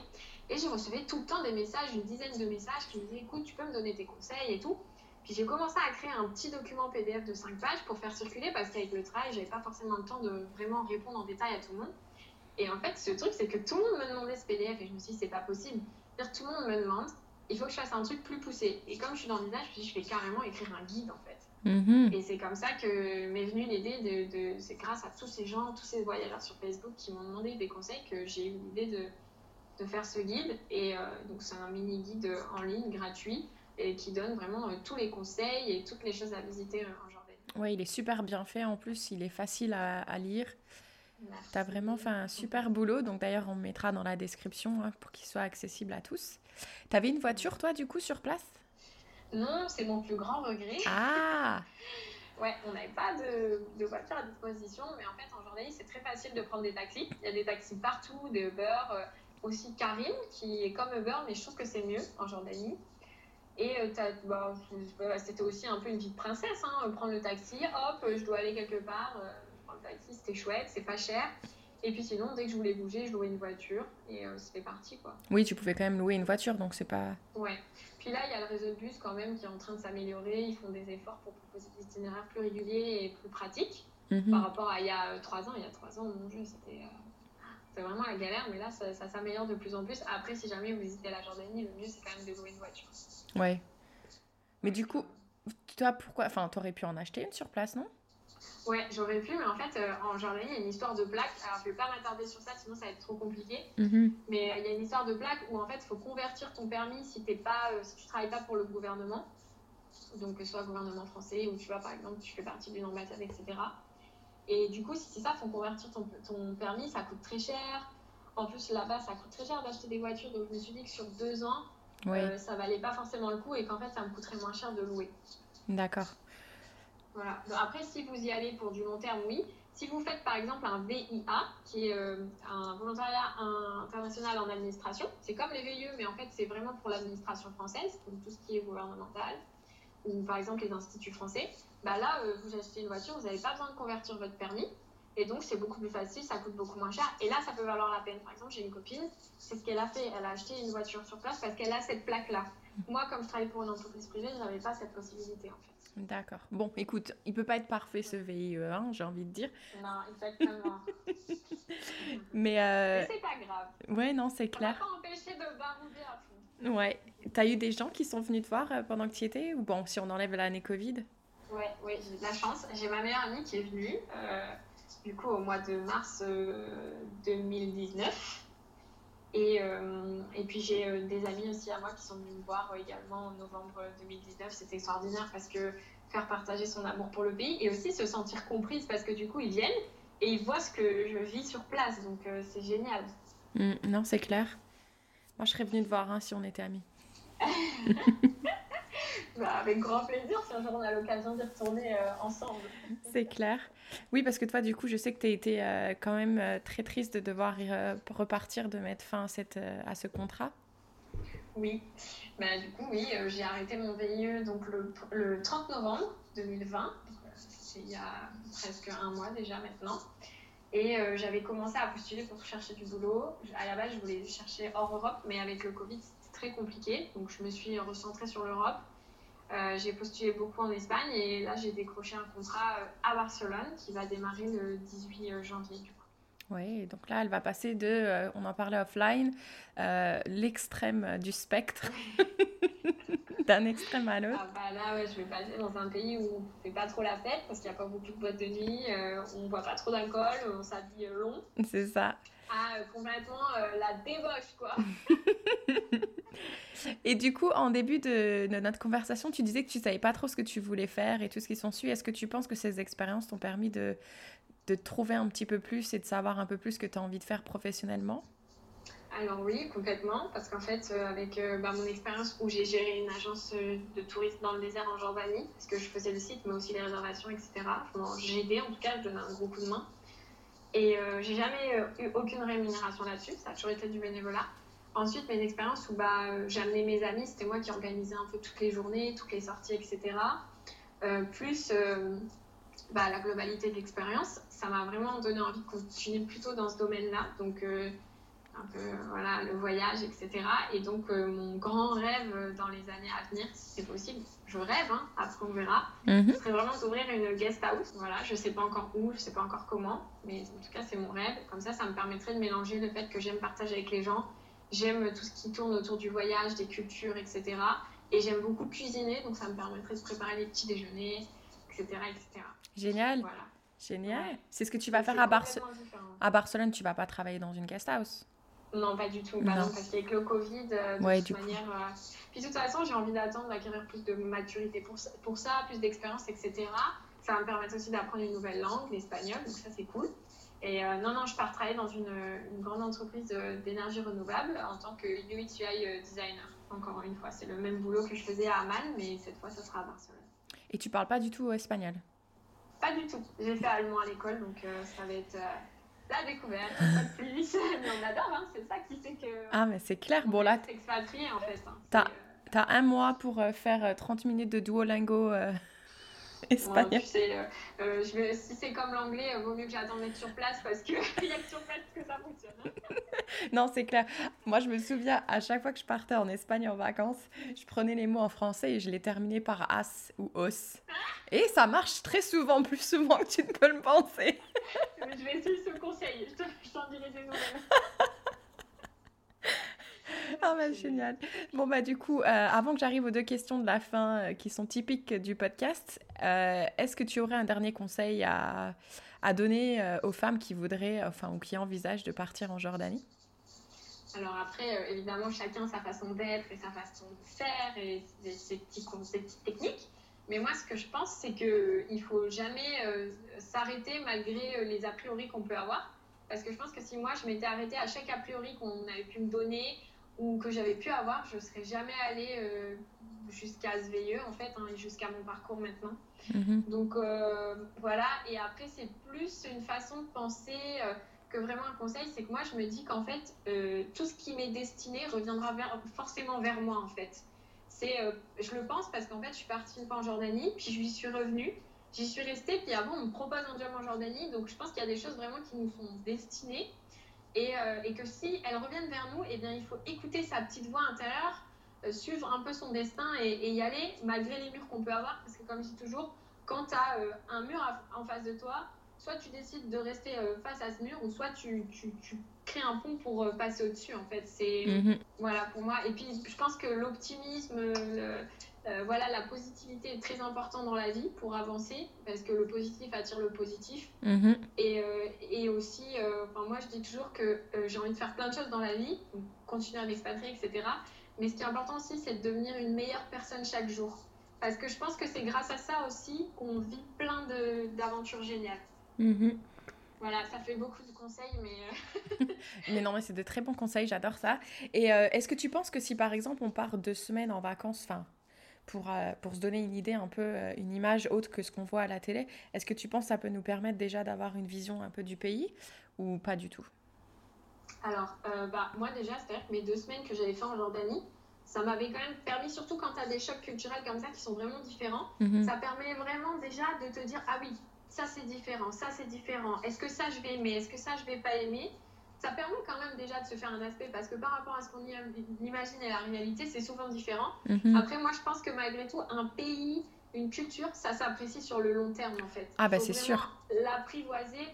S1: Et je recevais tout le temps des messages, une dizaine de messages qui me disaient écoute, tu peux me donner tes conseils et tout. Puis j'ai commencé à créer un petit document PDF de 5 pages pour faire circuler parce qu'avec le travail, j'avais pas forcément le temps de vraiment répondre en détail à tout le monde. Et en fait, ce truc, c'est que tout le monde me demandait ce PDF et je me suis dit c'est pas possible. Tout le monde me demande, il faut que je fasse un truc plus poussé. Et comme je suis dans le design, je me suis dit je vais carrément écrire un guide en fait.
S2: Mhm.
S1: Et c'est comme ça que m'est venue l'idée de, c'est grâce à tous ces gens, tous ces voyageurs sur Facebook qui m'ont demandé des conseils que j'ai eu l'idée de, de, faire ce guide. Et euh, donc c'est un mini guide en ligne gratuit et qui donne vraiment euh, tous les conseils et toutes les choses à visiter euh, en Jordanie.
S2: Oui, il est super bien fait en plus, il est facile à, lire. Tu as vraiment fait un super boulot. Donc d'ailleurs, on mettra dans la description hein, pour qu'il soit accessible à tous. Tu avais une voiture, toi, du coup, sur place?
S1: Non, c'est mon plus grand regret.
S2: Ah *laughs*
S1: Ouais, on n'avait pas de, de, voiture à disposition, mais en fait, en Jordanie, c'est très facile de prendre des taxis. Il y a des taxis partout, des Uber, euh, aussi Karim, qui est comme Uber, mais je trouve que c'est mieux en Jordanie. Et euh, bah, c'était aussi un peu une vie de princesse, hein, prendre le taxi, hop, je dois aller quelque part, euh, je prends le taxi, c'était chouette, c'est pas cher. Et puis sinon, dès que je voulais bouger, je louais une voiture et euh, c'était parti quoi.
S2: Oui, tu pouvais quand même louer une voiture, donc c'est pas.
S1: Ouais. Puis là, il y a le réseau de bus quand même qui est en train de s'améliorer. Ils font des efforts pour proposer des itinéraires plus réguliers et plus pratiques mhm. par rapport à il y a trois ans. Il y a trois ans, mon Dieu, c'était vraiment la galère, mais là, ça, ça s'améliore de plus en plus. Après, si jamais vous visitez la Jordanie, le mieux c'est quand même de louer une voiture.
S2: Ouais. Mais du coup, toi, pourquoi Enfin, t'aurais pu en acheter une sur place, non?
S1: Ouais, j'aurais pu, mais en fait, euh, en Jordanie, il y a une histoire de plaque. Alors, je vais pas m'attarder sur ça, sinon ça va être trop compliqué. Mhm. Mais euh, il y a une histoire de plaque où en fait, il faut convertir ton permis si t'es pas, euh, si tu travailles pas pour le gouvernement, donc que ce soit le gouvernement français ou tu vois, par exemple, tu fais partie d'une ambassade, etc. Et du coup, si c'est ça, faut convertir ton, ton permis, ça coûte très cher. En plus, là-bas, ça coûte très cher d'acheter des voitures, donc je me suis dit que sur deux ans, euh, ça valait pas forcément le coup et qu'en fait ça me coûterait moins cher de louer.
S2: D'accord.
S1: Voilà. après, si vous y allez pour du long terme, oui. Si vous faites par exemple un VIA, qui est euh, un volontariat international en administration, c'est comme les VIE, mais en fait c'est vraiment pour l'administration française, donc tout ce qui est gouvernemental, ou par exemple les instituts français. Bah là, euh, vous achetez une voiture, vous n'avez pas besoin de convertir votre permis. Et donc, c'est beaucoup plus facile, ça coûte beaucoup moins cher. Et là, ça peut valoir la peine. Par exemple, j'ai une copine, c'est ce qu'elle a fait. Elle a acheté une voiture sur place parce qu'elle a cette plaque-là. Moi, comme je travaille pour une entreprise privée, je n'avais pas cette possibilité, en fait.
S2: D'accord. Bon, écoute, il peut pas être parfait ce VIE, hein, j'ai envie de dire.
S1: Non, exactement. *laughs*
S2: Mais,
S1: euh... Mais c'est pas grave.
S2: Ouais, non, c'est clair.
S1: On pas empêcher de barouder à fond.
S2: Ouais. T'as eu des gens qui sont venus te voir euh, pendant que tu étais Ou bon, si on enlève l'année Covid?
S1: Ouais, ouais, j'ai de la chance. J'ai ma meilleure amie qui est venue. Euh du coup au mois de mars 2019. Euh, et, euh, et puis j'ai euh, des amis aussi à moi qui sont venus me voir également en novembre 2019. C'était extraordinaire parce que faire partager son amour pour le pays et aussi se sentir comprise parce que du coup ils viennent et ils voient ce que je vis sur place. Donc c'est génial.
S2: Mm, non, c'est clair. Moi je serais venue te voir hein, si on était amis. *laughs*
S1: Bah, avec grand plaisir si un jour on a l'occasion d'y retourner ensemble.
S2: C'est clair. Oui, parce que toi, du coup, je sais que tu as été euh, quand même euh, très triste de devoir euh, repartir, de mettre fin à, cette, à ce contrat.
S1: Oui, bah, du coup, oui, j'ai arrêté mon VIE donc, le, le 30 novembre 2020, c'est il y a presque un mois déjà maintenant. Et j'avais commencé à postuler pour chercher du boulot. À la base, je voulais chercher hors Europe, mais avec le Covid, c'était très compliqué. Donc, je me suis recentrée sur l'Europe. Euh, j'ai postulé beaucoup en Espagne et là j'ai décroché un contrat euh, à Barcelone qui va démarrer le 18 euh, janvier du coup.
S2: Oui, donc là elle va passer de, on en parlait offline, l'extrême du spectre, *laughs* d'un extrême à l'autre.
S1: Ah bah là ouais, je vais passer dans un pays où on ne fait pas trop la fête parce qu'il n'y a pas beaucoup de boîtes de nuit, on ne boit pas trop d'alcool, on s'habille long.
S2: C'est ça.
S1: Ah, complètement la débauche quoi. *laughs*
S2: Et du coup, en début de, notre conversation, tu disais que tu savais pas trop ce que tu voulais faire et tout ce qui s'en suit. Est-ce que tu penses que ces expériences t'ont permis de, de trouver un petit peu plus et de savoir un peu plus ce que tu as envie de faire professionnellement?
S1: Alors oui, complètement, parce qu'en fait, euh, avec euh, bah, mon expérience où j'ai géré une agence euh, de tourisme dans le désert en Jordanie, parce que je faisais le site, mais aussi les réservations, etc. j'ai aidé, en tout cas, je donnais un gros coup de main. Et j'ai jamais eu aucune rémunération là-dessus, ça a toujours été du bénévolat. Ensuite, mes expériences où bah, euh, j'amenais mes amis, c'était moi qui organisais un peu toutes les journées, toutes les sorties, etc. Euh, plus euh, bah, la globalité de l'expérience, ça m'a vraiment donné envie de continuer plutôt dans ce domaine-là. Donc, un peu voilà, le voyage, etc. Et donc, mon grand rêve dans les années à venir, si c'est possible, je rêve, hein, après on verra, mm serait vraiment d'ouvrir une guest house. Voilà, je sais pas encore où, je sais pas encore comment, mais en tout cas, c'est mon rêve. Comme ça, ça me permettrait de mélanger le fait que j'aime partager avec les gens J'aime tout ce qui tourne autour du voyage, des cultures, etc. Et j'aime beaucoup cuisiner, donc ça me permettrait de préparer les petits déjeuners, etc. etc.
S2: Génial. Voilà. Génial. C'est ce que tu vas faire à Barcelone. À Barcelone, tu vas pas travailler dans une guest house
S1: Non, pas du tout. Bah non. parce qu'avec le Covid, euh, de toute manière. Euh, puis de toute façon, j'ai envie d'attendre d'acquérir plus de maturité pour ça, pour ça plus d'expérience, etc. Ça va me permettre aussi d'apprendre une nouvelle langue, l'espagnol, donc ça c'est cool. Et non, non, je pars travailler dans une, une grande entreprise d'énergie renouvelable en tant que UX UI designer. Encore une fois, c'est le même boulot que je faisais à Amman, mais cette fois, ça sera à Barcelone.
S2: Et tu parles pas du tout espagnol?
S1: Pas du tout. J'ai fait allemand à l'école, donc ça va être la découverte, pas de plus. *laughs* mais on adore, hein, c'est ça qui fait que.
S2: Ah, mais c'est clair. Bon, là.
S1: expatrié en fait. Hein.
S2: T'as, as un mois pour faire 30 minutes de Duolingo *laughs* espagnol.
S1: tu sais, euh, euh, si c'est comme l'anglais, il euh, vaut mieux que j'attende d'être sur place parce qu'il *laughs* y a que sur place que ça fonctionne. Hein. *laughs*
S2: non, c'est clair. Moi, je me souviens, à chaque fois que je partais en Espagne en vacances, je prenais les mots en français et je les terminais par as ou os. Et ça marche très souvent, plus souvent que tu ne peux le penser.
S1: je vais essayer ce conseil, je t'en dirai des nouvelles.
S2: Ah bah génial. Bon bah du coup, euh, avant que j'arrive aux deux questions de la fin euh, qui sont typiques du podcast, euh, est-ce que tu aurais un dernier conseil à, à donner aux femmes qui voudraient, enfin ou qui envisagent de partir en Jordanie?
S1: Alors après, évidemment, chacun sa façon d'être et sa façon de faire et ses, petits, ses petites techniques. Mais moi, ce que je pense, c'est qu'il ne faut jamais s'arrêter malgré les a priori qu'on peut avoir. Parce que je pense que si moi, je m'étais arrêtée à chaque a priori qu'on avait pu me donner, ou que j'avais pu avoir, je ne serais jamais allée euh, jusqu'à SVE en fait, hein, jusqu'à mon parcours maintenant. Mhm. Donc euh, voilà, et après c'est plus une façon de penser euh, que vraiment un conseil, c'est que moi je me dis qu'en fait tout ce qui m'est destiné reviendra forcément vers moi en fait. C'est, je le pense parce qu'en fait je suis partie une fois en Jordanie, puis je suis revenue, j'y suis restée, puis avant on me propose un job en Jordanie, donc je pense qu'il y a des choses vraiment qui nous sont destinées. Euh, et, que si elles reviennent vers nous, eh bien, il faut écouter sa petite voix intérieure, euh, suivre un peu son destin et, y aller malgré les murs qu'on peut avoir. Parce que comme je dis toujours, quand tu as euh, un mur en face de toi, soit tu décides de rester face à ce mur, ou soit tu, tu, tu crées un pont pour passer au-dessus. En fait, c'est mhm. voilà pour moi. Et puis, je pense que l'optimisme, euh, voilà, la positivité est très importante dans la vie pour avancer parce que le positif attire le positif. Mhm. Et, euh, et, aussi, euh, moi je dis toujours que j'ai envie de faire plein de choses dans la vie, continuer à m'expatrier, etc. Mais ce qui est important aussi, c'est de devenir une meilleure personne chaque jour. Parce que je pense que c'est grâce à ça aussi qu'on vit plein d'aventures géniales. Mhm. Voilà, ça fait beaucoup de conseils, mais... *laughs* *laughs*
S2: mais non, mais c'est de très bons conseils, j'adore ça. Et est-ce que tu penses que si par exemple on part deux semaines en vacances, enfin pour, euh, pour se donner une idée un peu, euh, une image autre que ce qu'on voit à la télé. Est-ce que tu penses que ça peut nous permettre déjà d'avoir une vision un peu du pays ou pas du tout?
S1: Alors, euh, bah, moi déjà, c'est-à-dire que mes deux semaines que j'avais fait en Jordanie, ça m'avait quand même permis, surtout quand tu as des chocs culturels comme ça qui sont vraiment différents, mhm. ça permet vraiment déjà de te dire, ah oui, ça c'est différent, ça c'est différent, est-ce que ça je vais aimer, est-ce que ça je vais pas aimer? Ça permet quand même déjà de se faire un aspect parce que par rapport à ce qu'on imagine et la réalité, c'est souvent différent. Mhm. Après, moi, je pense que malgré tout, un pays, une culture, ça s'apprécie sur le long terme en fait.
S2: Ah, bah c'est sûr.
S1: L'apprivoiser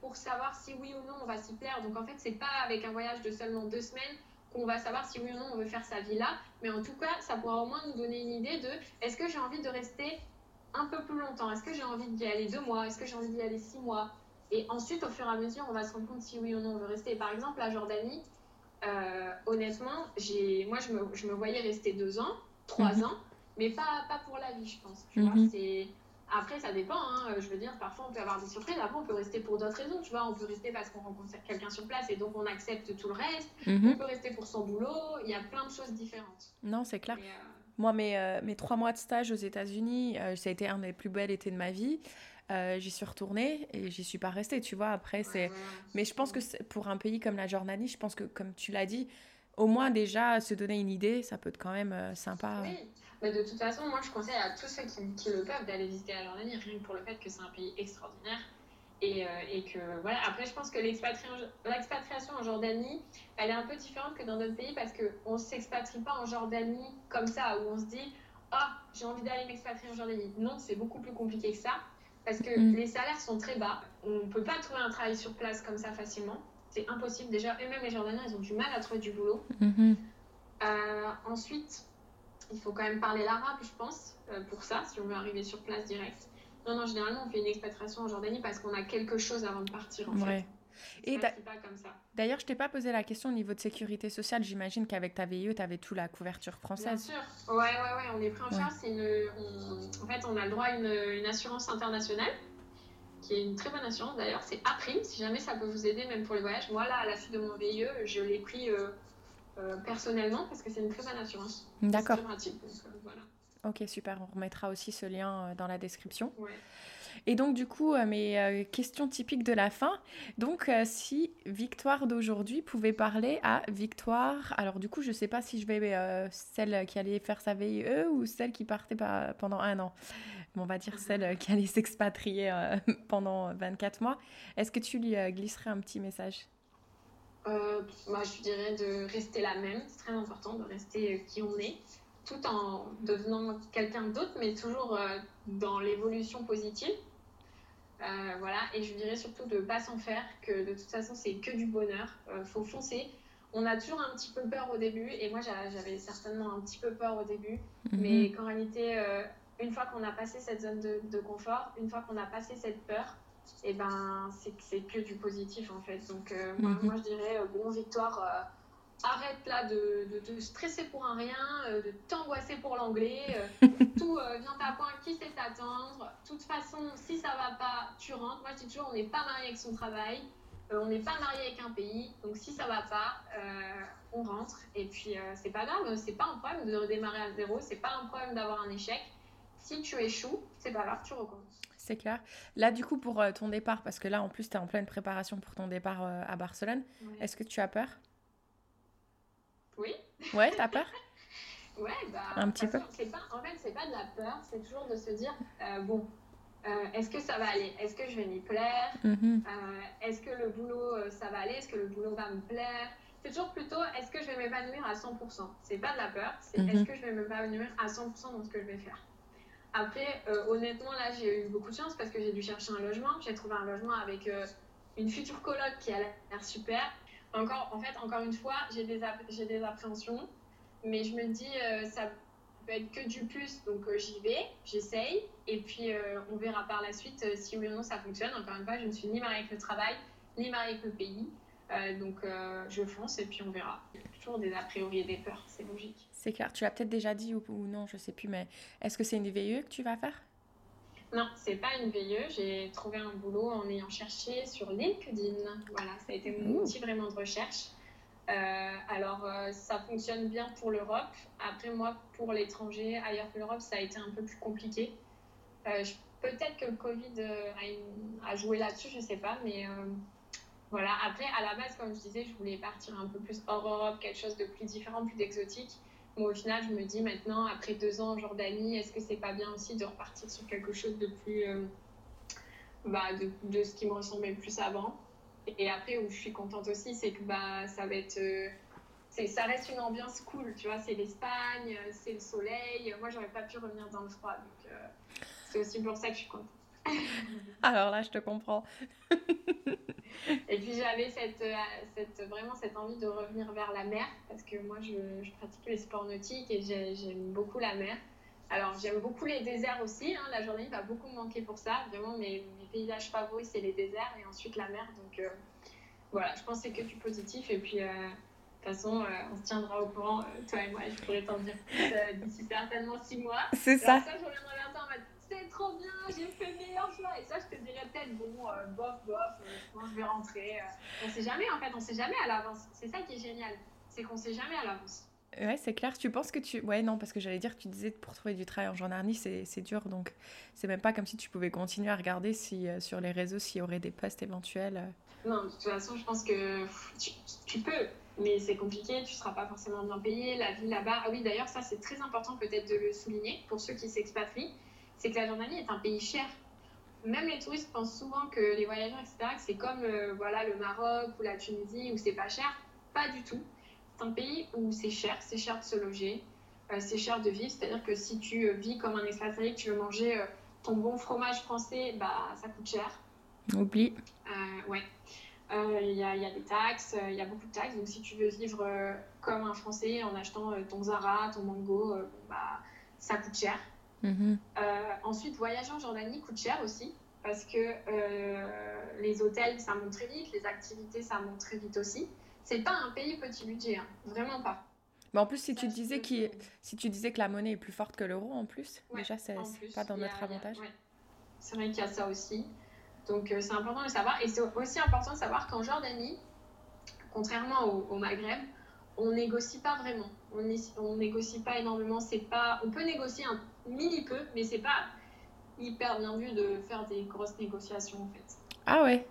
S1: pour savoir si oui ou non on va s'y plaire. Donc en fait, c'est pas avec un voyage de seulement deux semaines qu'on va savoir si oui ou non on veut faire sa vie là. Mais en tout cas, ça pourra au moins nous donner une idée de est-ce que j'ai envie de rester un peu plus longtemps? Est-ce que j'ai envie d'y aller deux mois? Est-ce que j'ai envie d'y aller six mois? Et ensuite, au fur et à mesure, on va se rendre compte si oui ou non on veut rester. Par exemple, la Jordanie, euh, honnêtement, moi, je me, je me, voyais rester deux ans, trois mhm. ans, mais pas, pas pour la vie, je pense. Tu vois, mhm. c'est... Après, ça dépend. Hein. Je veux dire, parfois, on peut avoir des surprises. Après, on peut rester pour d'autres raisons. Tu vois, on peut rester parce qu'on rencontre quelqu'un sur place et donc on accepte tout le reste. Mhm. On peut rester pour son boulot. Il y a plein de choses différentes.
S2: Non, c'est clair. Euh, moi, mes, euh, mes trois mois de stage aux États-Unis, ça a été un des plus belles étés de ma vie. Euh, j'y suis retournée et j'y suis pas restée, tu vois. Après, c'est. Mais je pense que pour un pays comme la Jordanie, je pense que, comme tu l'as dit, au moins déjà se donner une idée, ça peut être quand même euh, sympa.
S1: Oui, mais de toute façon, moi je conseille à tous ceux qui, le peuvent d'aller visiter la Jordanie, rien que pour le fait que c'est un pays extraordinaire. Et, euh, et, que voilà, après je pense que l'expatriation en Jordanie, elle est un peu différente que dans d'autres pays parce qu'on ne s'expatrie pas en Jordanie comme ça, où on se dit Ah, j'ai envie d'aller m'expatrier en Jordanie. Non, c'est beaucoup plus compliqué que ça parce que mm. les salaires sont très bas. On ne peut pas trouver un travail sur place comme ça facilement. C'est impossible. Déjà, eux-mêmes, les Jordaniens, ils ont du mal à trouver du boulot. Mm-hmm. Euh, ensuite, il faut quand même parler l'arabe, je pense, euh, pour ça, si on veut arriver sur place direct. Non, non, généralement, on fait une expatriation en Jordanie parce qu'on a quelque chose avant de partir, en fait. Et
S2: d'ailleurs, je t'ai pas posé la question au niveau de sécurité sociale. J'imagine qu'avec ta VIE, tu avais toute la couverture française.
S1: Bien sûr. Ouais, ouais, ouais. On est pris en charge. Une... En fait, on a le droit à une, une assurance internationale qui est une très bonne assurance d'ailleurs, c'est April, si jamais ça peut vous aider même pour les voyages. Moi, là, à la suite de mon VIE, je l'ai pris euh, euh, personnellement parce que c'est une très bonne assurance.
S2: D'accord.
S1: C'est très pratique. donc, euh, voilà.
S2: Ok, super. On remettra aussi ce lien dans la description.
S1: Ouais.
S2: Et donc, du coup, euh, mes euh, questions typiques de la fin. Donc, euh, si Victoire d'aujourd'hui pouvait parler à Victoire, alors du coup, je sais pas si je vais celle qui allait faire sa VIE ou celle qui partait pendant un an. Bon, on va dire celle qui allait s'expatrier euh, *laughs* pendant 24 mois. Est-ce que tu lui glisserais un petit message?
S1: Moi, je dirais de rester la même. C'est très important de rester qui on est, tout en devenant quelqu'un d'autre, mais toujours euh, dans l'évolution positive. Euh, voilà, et je dirais surtout de ne pas s'en faire, que de toute façon, c'est que du bonheur. Euh, faut foncer. On a toujours un petit peu peur au début, et moi, j'a- j'avais certainement un petit peu peur au début, mais qu'en réalité, euh, une fois qu'on a passé cette zone de, de confort, une fois qu'on a passé cette peur, et ben c'est que du positif en fait. Donc moi,
S2: Mhm.
S1: moi, je dirais, bon Victoire, arrête là de, de te stresser pour un rien, euh, de t'angoisser pour l'anglais. euh, *laughs* tout euh, vient à point, qui sait t'attendre. De toute façon, si ça va pas, tu rentres. Moi je dis toujours, on n'est pas marié avec son travail. euh, on n'est pas marié avec un pays, donc si ça va pas, on rentre. Et puis c'est pas grave, c'est pas un problème de redémarrer à zéro, c'est pas un problème d'avoir un échec. Si tu échoues, c'est pas grave, tu recommences.
S2: C'est clair. Là, du coup, pour ton départ, parce que là, en plus, tu es en pleine préparation pour ton départ à Barcelone,
S1: Ouais.
S2: est-ce que tu as peur?
S1: Oui.
S2: Ouais, t'as peur? *laughs*
S1: Ouais, bah,
S2: Un petit
S1: façon, pas, en fait, c'est pas de la peur, c'est toujours de se dire, euh, bon, euh, est-ce que ça va aller? Est-ce que je vais m'y plaire?
S2: Mhm.
S1: Euh, Est-ce que le boulot, ça va aller? Est-ce que le boulot va me plaire? C'est toujours plutôt, est-ce que je vais m'épanouir à 100% C'est pas de la peur, c'est
S2: Mhm.
S1: est-ce que je vais m'épanouir à 100% dans ce que je vais faire? Après, honnêtement, là, j'ai eu beaucoup de chance parce que j'ai dû chercher un logement. J'ai trouvé un logement avec une future coloc qui a l'air super. Encore, en fait, encore une fois, j'ai des, j'ai des appréhensions, mais je me dis, euh, ça peut être que du plus, donc euh, j'y vais, j'essaye, et puis euh, on verra par la suite euh, si oui ou non ça fonctionne. Encore une fois, je ne suis ni mariée avec le travail, ni mariée avec le pays, donc je fonce et puis on verra. Toujours des a priori et des peurs, c'est logique.
S2: C'est clair. Tu l'as peut-être déjà dit ou, non, je sais plus, mais est-ce que c'est une VIE que tu vas faire?
S1: Non, c'est pas une VIE. J'ai trouvé un boulot en ayant cherché sur LinkedIn. Voilà, ça a été mon
S2: Ouh.
S1: outil vraiment de recherche. Euh, alors, euh, ça fonctionne bien pour l'Europe. Après, moi, pour l'étranger, ailleurs que l'Europe, ça a été un peu plus compliqué. Euh, Peut-être que le Covid a, une- a joué là-dessus, je sais pas, mais voilà. Après, à la base, comme je disais, je voulais partir un peu plus hors Europe, quelque chose de plus différent, plus d'exotique. Mais au final, je me dis maintenant, après deux ans en Jordanie, est-ce que c'est pas bien aussi de repartir sur quelque chose de plus. euh, bah, de, de ce qui me ressemblait plus avant? Et après, où je suis contente aussi, c'est que bah, ça va être. euh, ça reste une ambiance cool, tu vois. C'est l'Espagne, c'est le soleil. Moi, j'aurais pas pu revenir dans le froid. Donc, euh, c'est aussi pour ça que je suis contente.
S2: Alors là, je te comprends.
S1: Et puis j'avais cette, euh, cette, vraiment cette envie de revenir vers la mer parce que moi je, je pratique les sports nautiques et j'ai- j'aime beaucoup la mer. Alors j'aime beaucoup les déserts aussi, hein. la Jordanie va beaucoup me manquer pour ça. Vraiment mes, mes paysages favoris c'est les déserts et ensuite la mer. Donc euh, voilà, je pense que c'est que du positif et puis euh, de toute façon euh, on se tiendra au courant, toi et moi, je pourrais t'en dire plus d'ici certainement six mois.
S2: C'est ça.
S1: ça, je reviendrai vers toi en mode c'est trop bien, j'ai fait le meilleur choix. Et ça, je te dirais peut-être bon, euh, bof, bof, euh, je vais rentrer. euh. On sait jamais en fait, on sait jamais à l'avance. C'est ça qui est génial, c'est qu'on sait jamais à l'avance.
S2: Ouais, c'est clair. Tu penses que tu... Ouais, non, parce que j'allais dire, tu disais pour trouver du travail en Jordanie, c'est c'est dur. Donc, c'est même pas comme si tu pouvais continuer à regarder si, euh, sur les réseaux s'il y aurait des postes éventuels.
S1: Non, de toute façon, je pense que tu peux, mais c'est compliqué, tu seras pas forcément bien payé. La vie là-bas, ah oui, d'ailleurs, ça c'est très important peut-être de le souligner pour ceux qui s'expatrient, c'est que la Jordanie est un pays cher. Même les touristes pensent souvent que les voyageurs, etc., que c'est comme euh, voilà, le Maroc ou la Tunisie où c'est pas cher. Pas du tout. C'est un pays où c'est cher, c'est cher de se loger, euh, c'est cher de vivre. C'est-à-dire que si tu euh, vis comme un expatrié, que tu veux manger euh, ton bon fromage français, bah ça coûte cher.
S2: Oublie.
S1: Ouais. Il y, y a des taxes, il y a beaucoup de taxes. Donc, si tu veux vivre comme un Français en achetant ton Zara, ton Mango, bah, ça coûte cher.
S2: Mhm.
S1: Euh, ensuite, voyager en Jordanie coûte cher aussi parce que euh, les hôtels, ça monte très vite, les activités, ça monte très vite aussi. C'est pas un pays petit budget, hein. vraiment pas.
S2: Mais en plus, si
S1: Ça,
S2: tu disais qu'il- si tu disais que la monnaie est plus forte que l'euro, en plus,
S1: Ouais,
S2: déjà, c'est pas dans notre
S1: a-
S2: avantage.
S1: ouais. C'est vrai qu'il y a ça aussi. Donc c'est important de savoir. Et c'est aussi important de savoir qu'en Jordanie, contrairement au, Maghreb, on négocie pas vraiment. On, on négocie pas énormément. C'est pas, on peut négocier un mini peu, mais c'est pas hyper bien vu de faire des grosses négociations en fait.
S2: Ah ouais.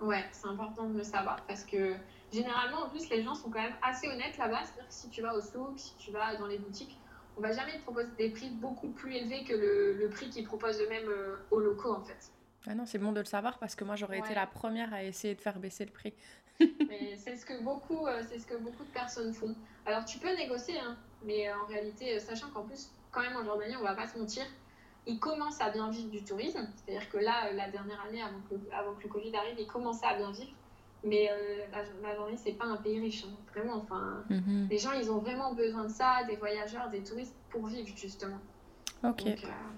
S1: Ouais, c'est important de le savoir parce que généralement en plus les gens sont quand même assez honnêtes là-bas. C'est-à-dire que si tu vas au souk, si tu vas dans les boutiques, on va jamais te proposer des prix beaucoup plus élevés que le, le prix qu'ils proposent eux-mêmes euh, aux locaux en fait.
S2: Ah non, c'est bon de le savoir parce que moi j'aurais été la première à essayer de faire baisser le prix. *laughs*
S1: mais c'est ce que beaucoup, euh, c'est ce que beaucoup de personnes font. Alors tu peux négocier, hein, mais en réalité, sachant qu'en plus, quand même en Jordanie, on va pas se mentir, ils commencent à bien vivre du tourisme. C'est-à-dire que là, la dernière année, avant que, le, avant que le Covid arrive, ils commençaient à bien vivre. Mais euh, la, Jordanie, c'est pas un pays riche, hein. vraiment. Enfin, mhm. les gens, ils ont vraiment besoin de ça, des voyageurs, des touristes, pour vivre justement.
S2: Ok. Euh,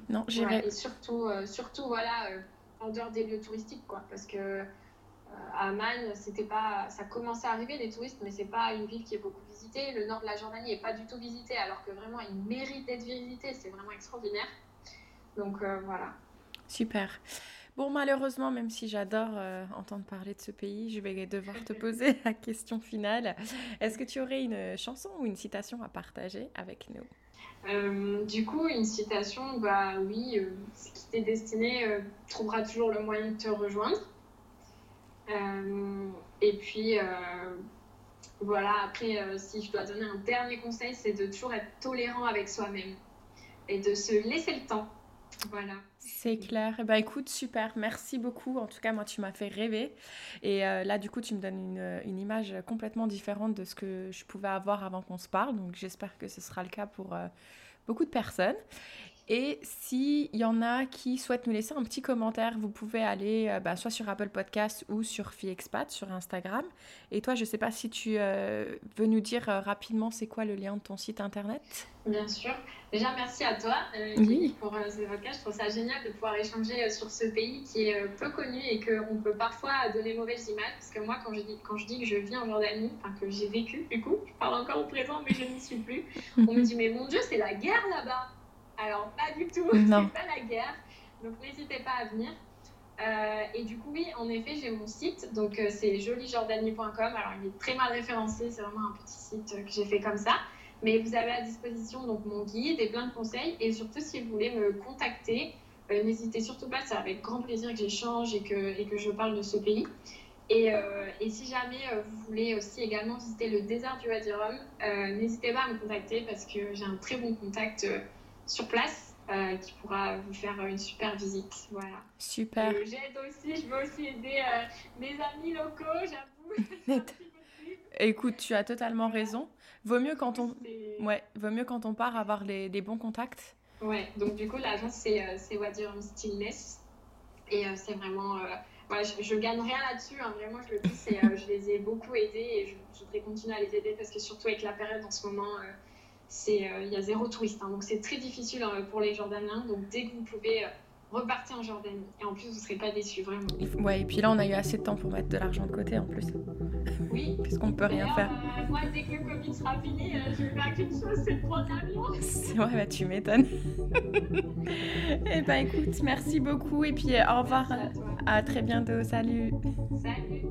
S2: non,
S1: j'irai. et surtout, surtout voilà, en dehors des lieux touristiques, quoi, parce que à Amman, c'était pas, ça commençait à arriver des touristes, mais c'est pas une ville qui est beaucoup visitée. Le nord de la Jordanie est pas du tout visité, alors que vraiment il mérite d'être visité. C'est vraiment extraordinaire. Donc euh, voilà.
S2: Super. Bon, malheureusement, même si j'adore euh, entendre parler de ce pays, je vais devoir te *laughs* poser la question finale. Est-ce que tu aurais une chanson ou une citation à partager avec nous?
S1: Euh, du coup, une citation, bah oui, ce qui t'est destiné trouvera toujours le moyen de te rejoindre. Euh, et puis, euh, voilà, après, euh, si je dois donner un dernier conseil, c'est de toujours être tolérant avec soi-même et de se laisser le temps. Voilà.
S2: C'est clair. Eh ben, écoute, super. Merci beaucoup. En tout cas, moi, tu m'as fait rêver. Et là, du coup, tu me donnes une, une, image complètement différente de ce que je pouvais avoir avant qu'on se parle. Donc, j'espère que ce sera le cas pour beaucoup de personnes. Et s'il y en a qui souhaitent nous laisser un petit commentaire, vous pouvez aller euh, bah, soit sur Apple Podcast ou sur FiExpat sur Instagram. Et toi, je ne sais pas si tu euh, veux nous dire euh, rapidement c'est quoi le lien de ton site internet?
S1: Bien sûr. Déjà, merci à toi, oui. pour ce podcast. Je trouve ça génial de pouvoir échanger sur ce pays qui est peu connu et qu'on peut parfois donner mauvaises images. Parce que moi, quand je dis, quand je dis que je vis en Jordanie, enfin que j'ai vécu, du coup, je parle encore au présent, mais je n'y suis plus, *laughs* on me dit, mais mon Dieu, c'est la guerre là-bas. Alors, pas du tout, *laughs* c'est pas la guerre. Donc, n'hésitez pas à venir. Euh, et du coup, oui, en effet, j'ai mon site. Donc, euh, c'est jolijordanie.com. Alors, il est très mal référencé. C'est vraiment un petit site que j'ai fait comme ça. Mais vous avez à disposition donc mon guide et plein de conseils. Et surtout, si vous voulez me contacter, euh, n'hésitez surtout pas. C'est avec grand plaisir que j'échange et que, et que je parle de ce pays. Et, et si jamais vous voulez aussi également visiter le désert du Wadi Rum, n'hésitez pas à me contacter parce que j'ai un très bon contact sur place euh, qui pourra vous faire une super visite. Voilà.
S2: Super.
S1: J'aide aussi, je veux aussi aider euh, mes amis locaux, j'avoue. *laughs*
S2: Écoute, tu as totalement raison. Vaut mieux quand on, ouais, vaut mieux quand on part avoir les, des bons contacts.
S1: Ouais, donc du coup, l'agence, c'est, euh, c'est Wadirum Stillness. Et c'est vraiment. Ouais, je, je, gagne rien là-dessus, hein, vraiment, je le dis, je les ai beaucoup aidés et je, je, voudrais continuer à les aider parce que, surtout avec la période en ce moment, euh, il y a zéro touriste. Hein. donc c'est très difficile hein, pour les Jordaniens. Donc dès que vous pouvez euh, repartir en Jordanie. Et en plus, vous ne serez pas déçus, vraiment.
S2: Ouais, et puis là, on a eu assez de temps pour mettre de l'argent de côté en plus.
S1: Oui.
S2: Puisqu'on ne peut rien faire.
S1: Euh, moi, dès que le Covid sera fini, je vais faire qu'une chose, c'est prendre l'avion.
S2: C'est vrai, bah, tu m'étonnes. *laughs* eh ben écoute, merci beaucoup. Et puis au revoir. À, à très bientôt. Salut.
S1: Salut.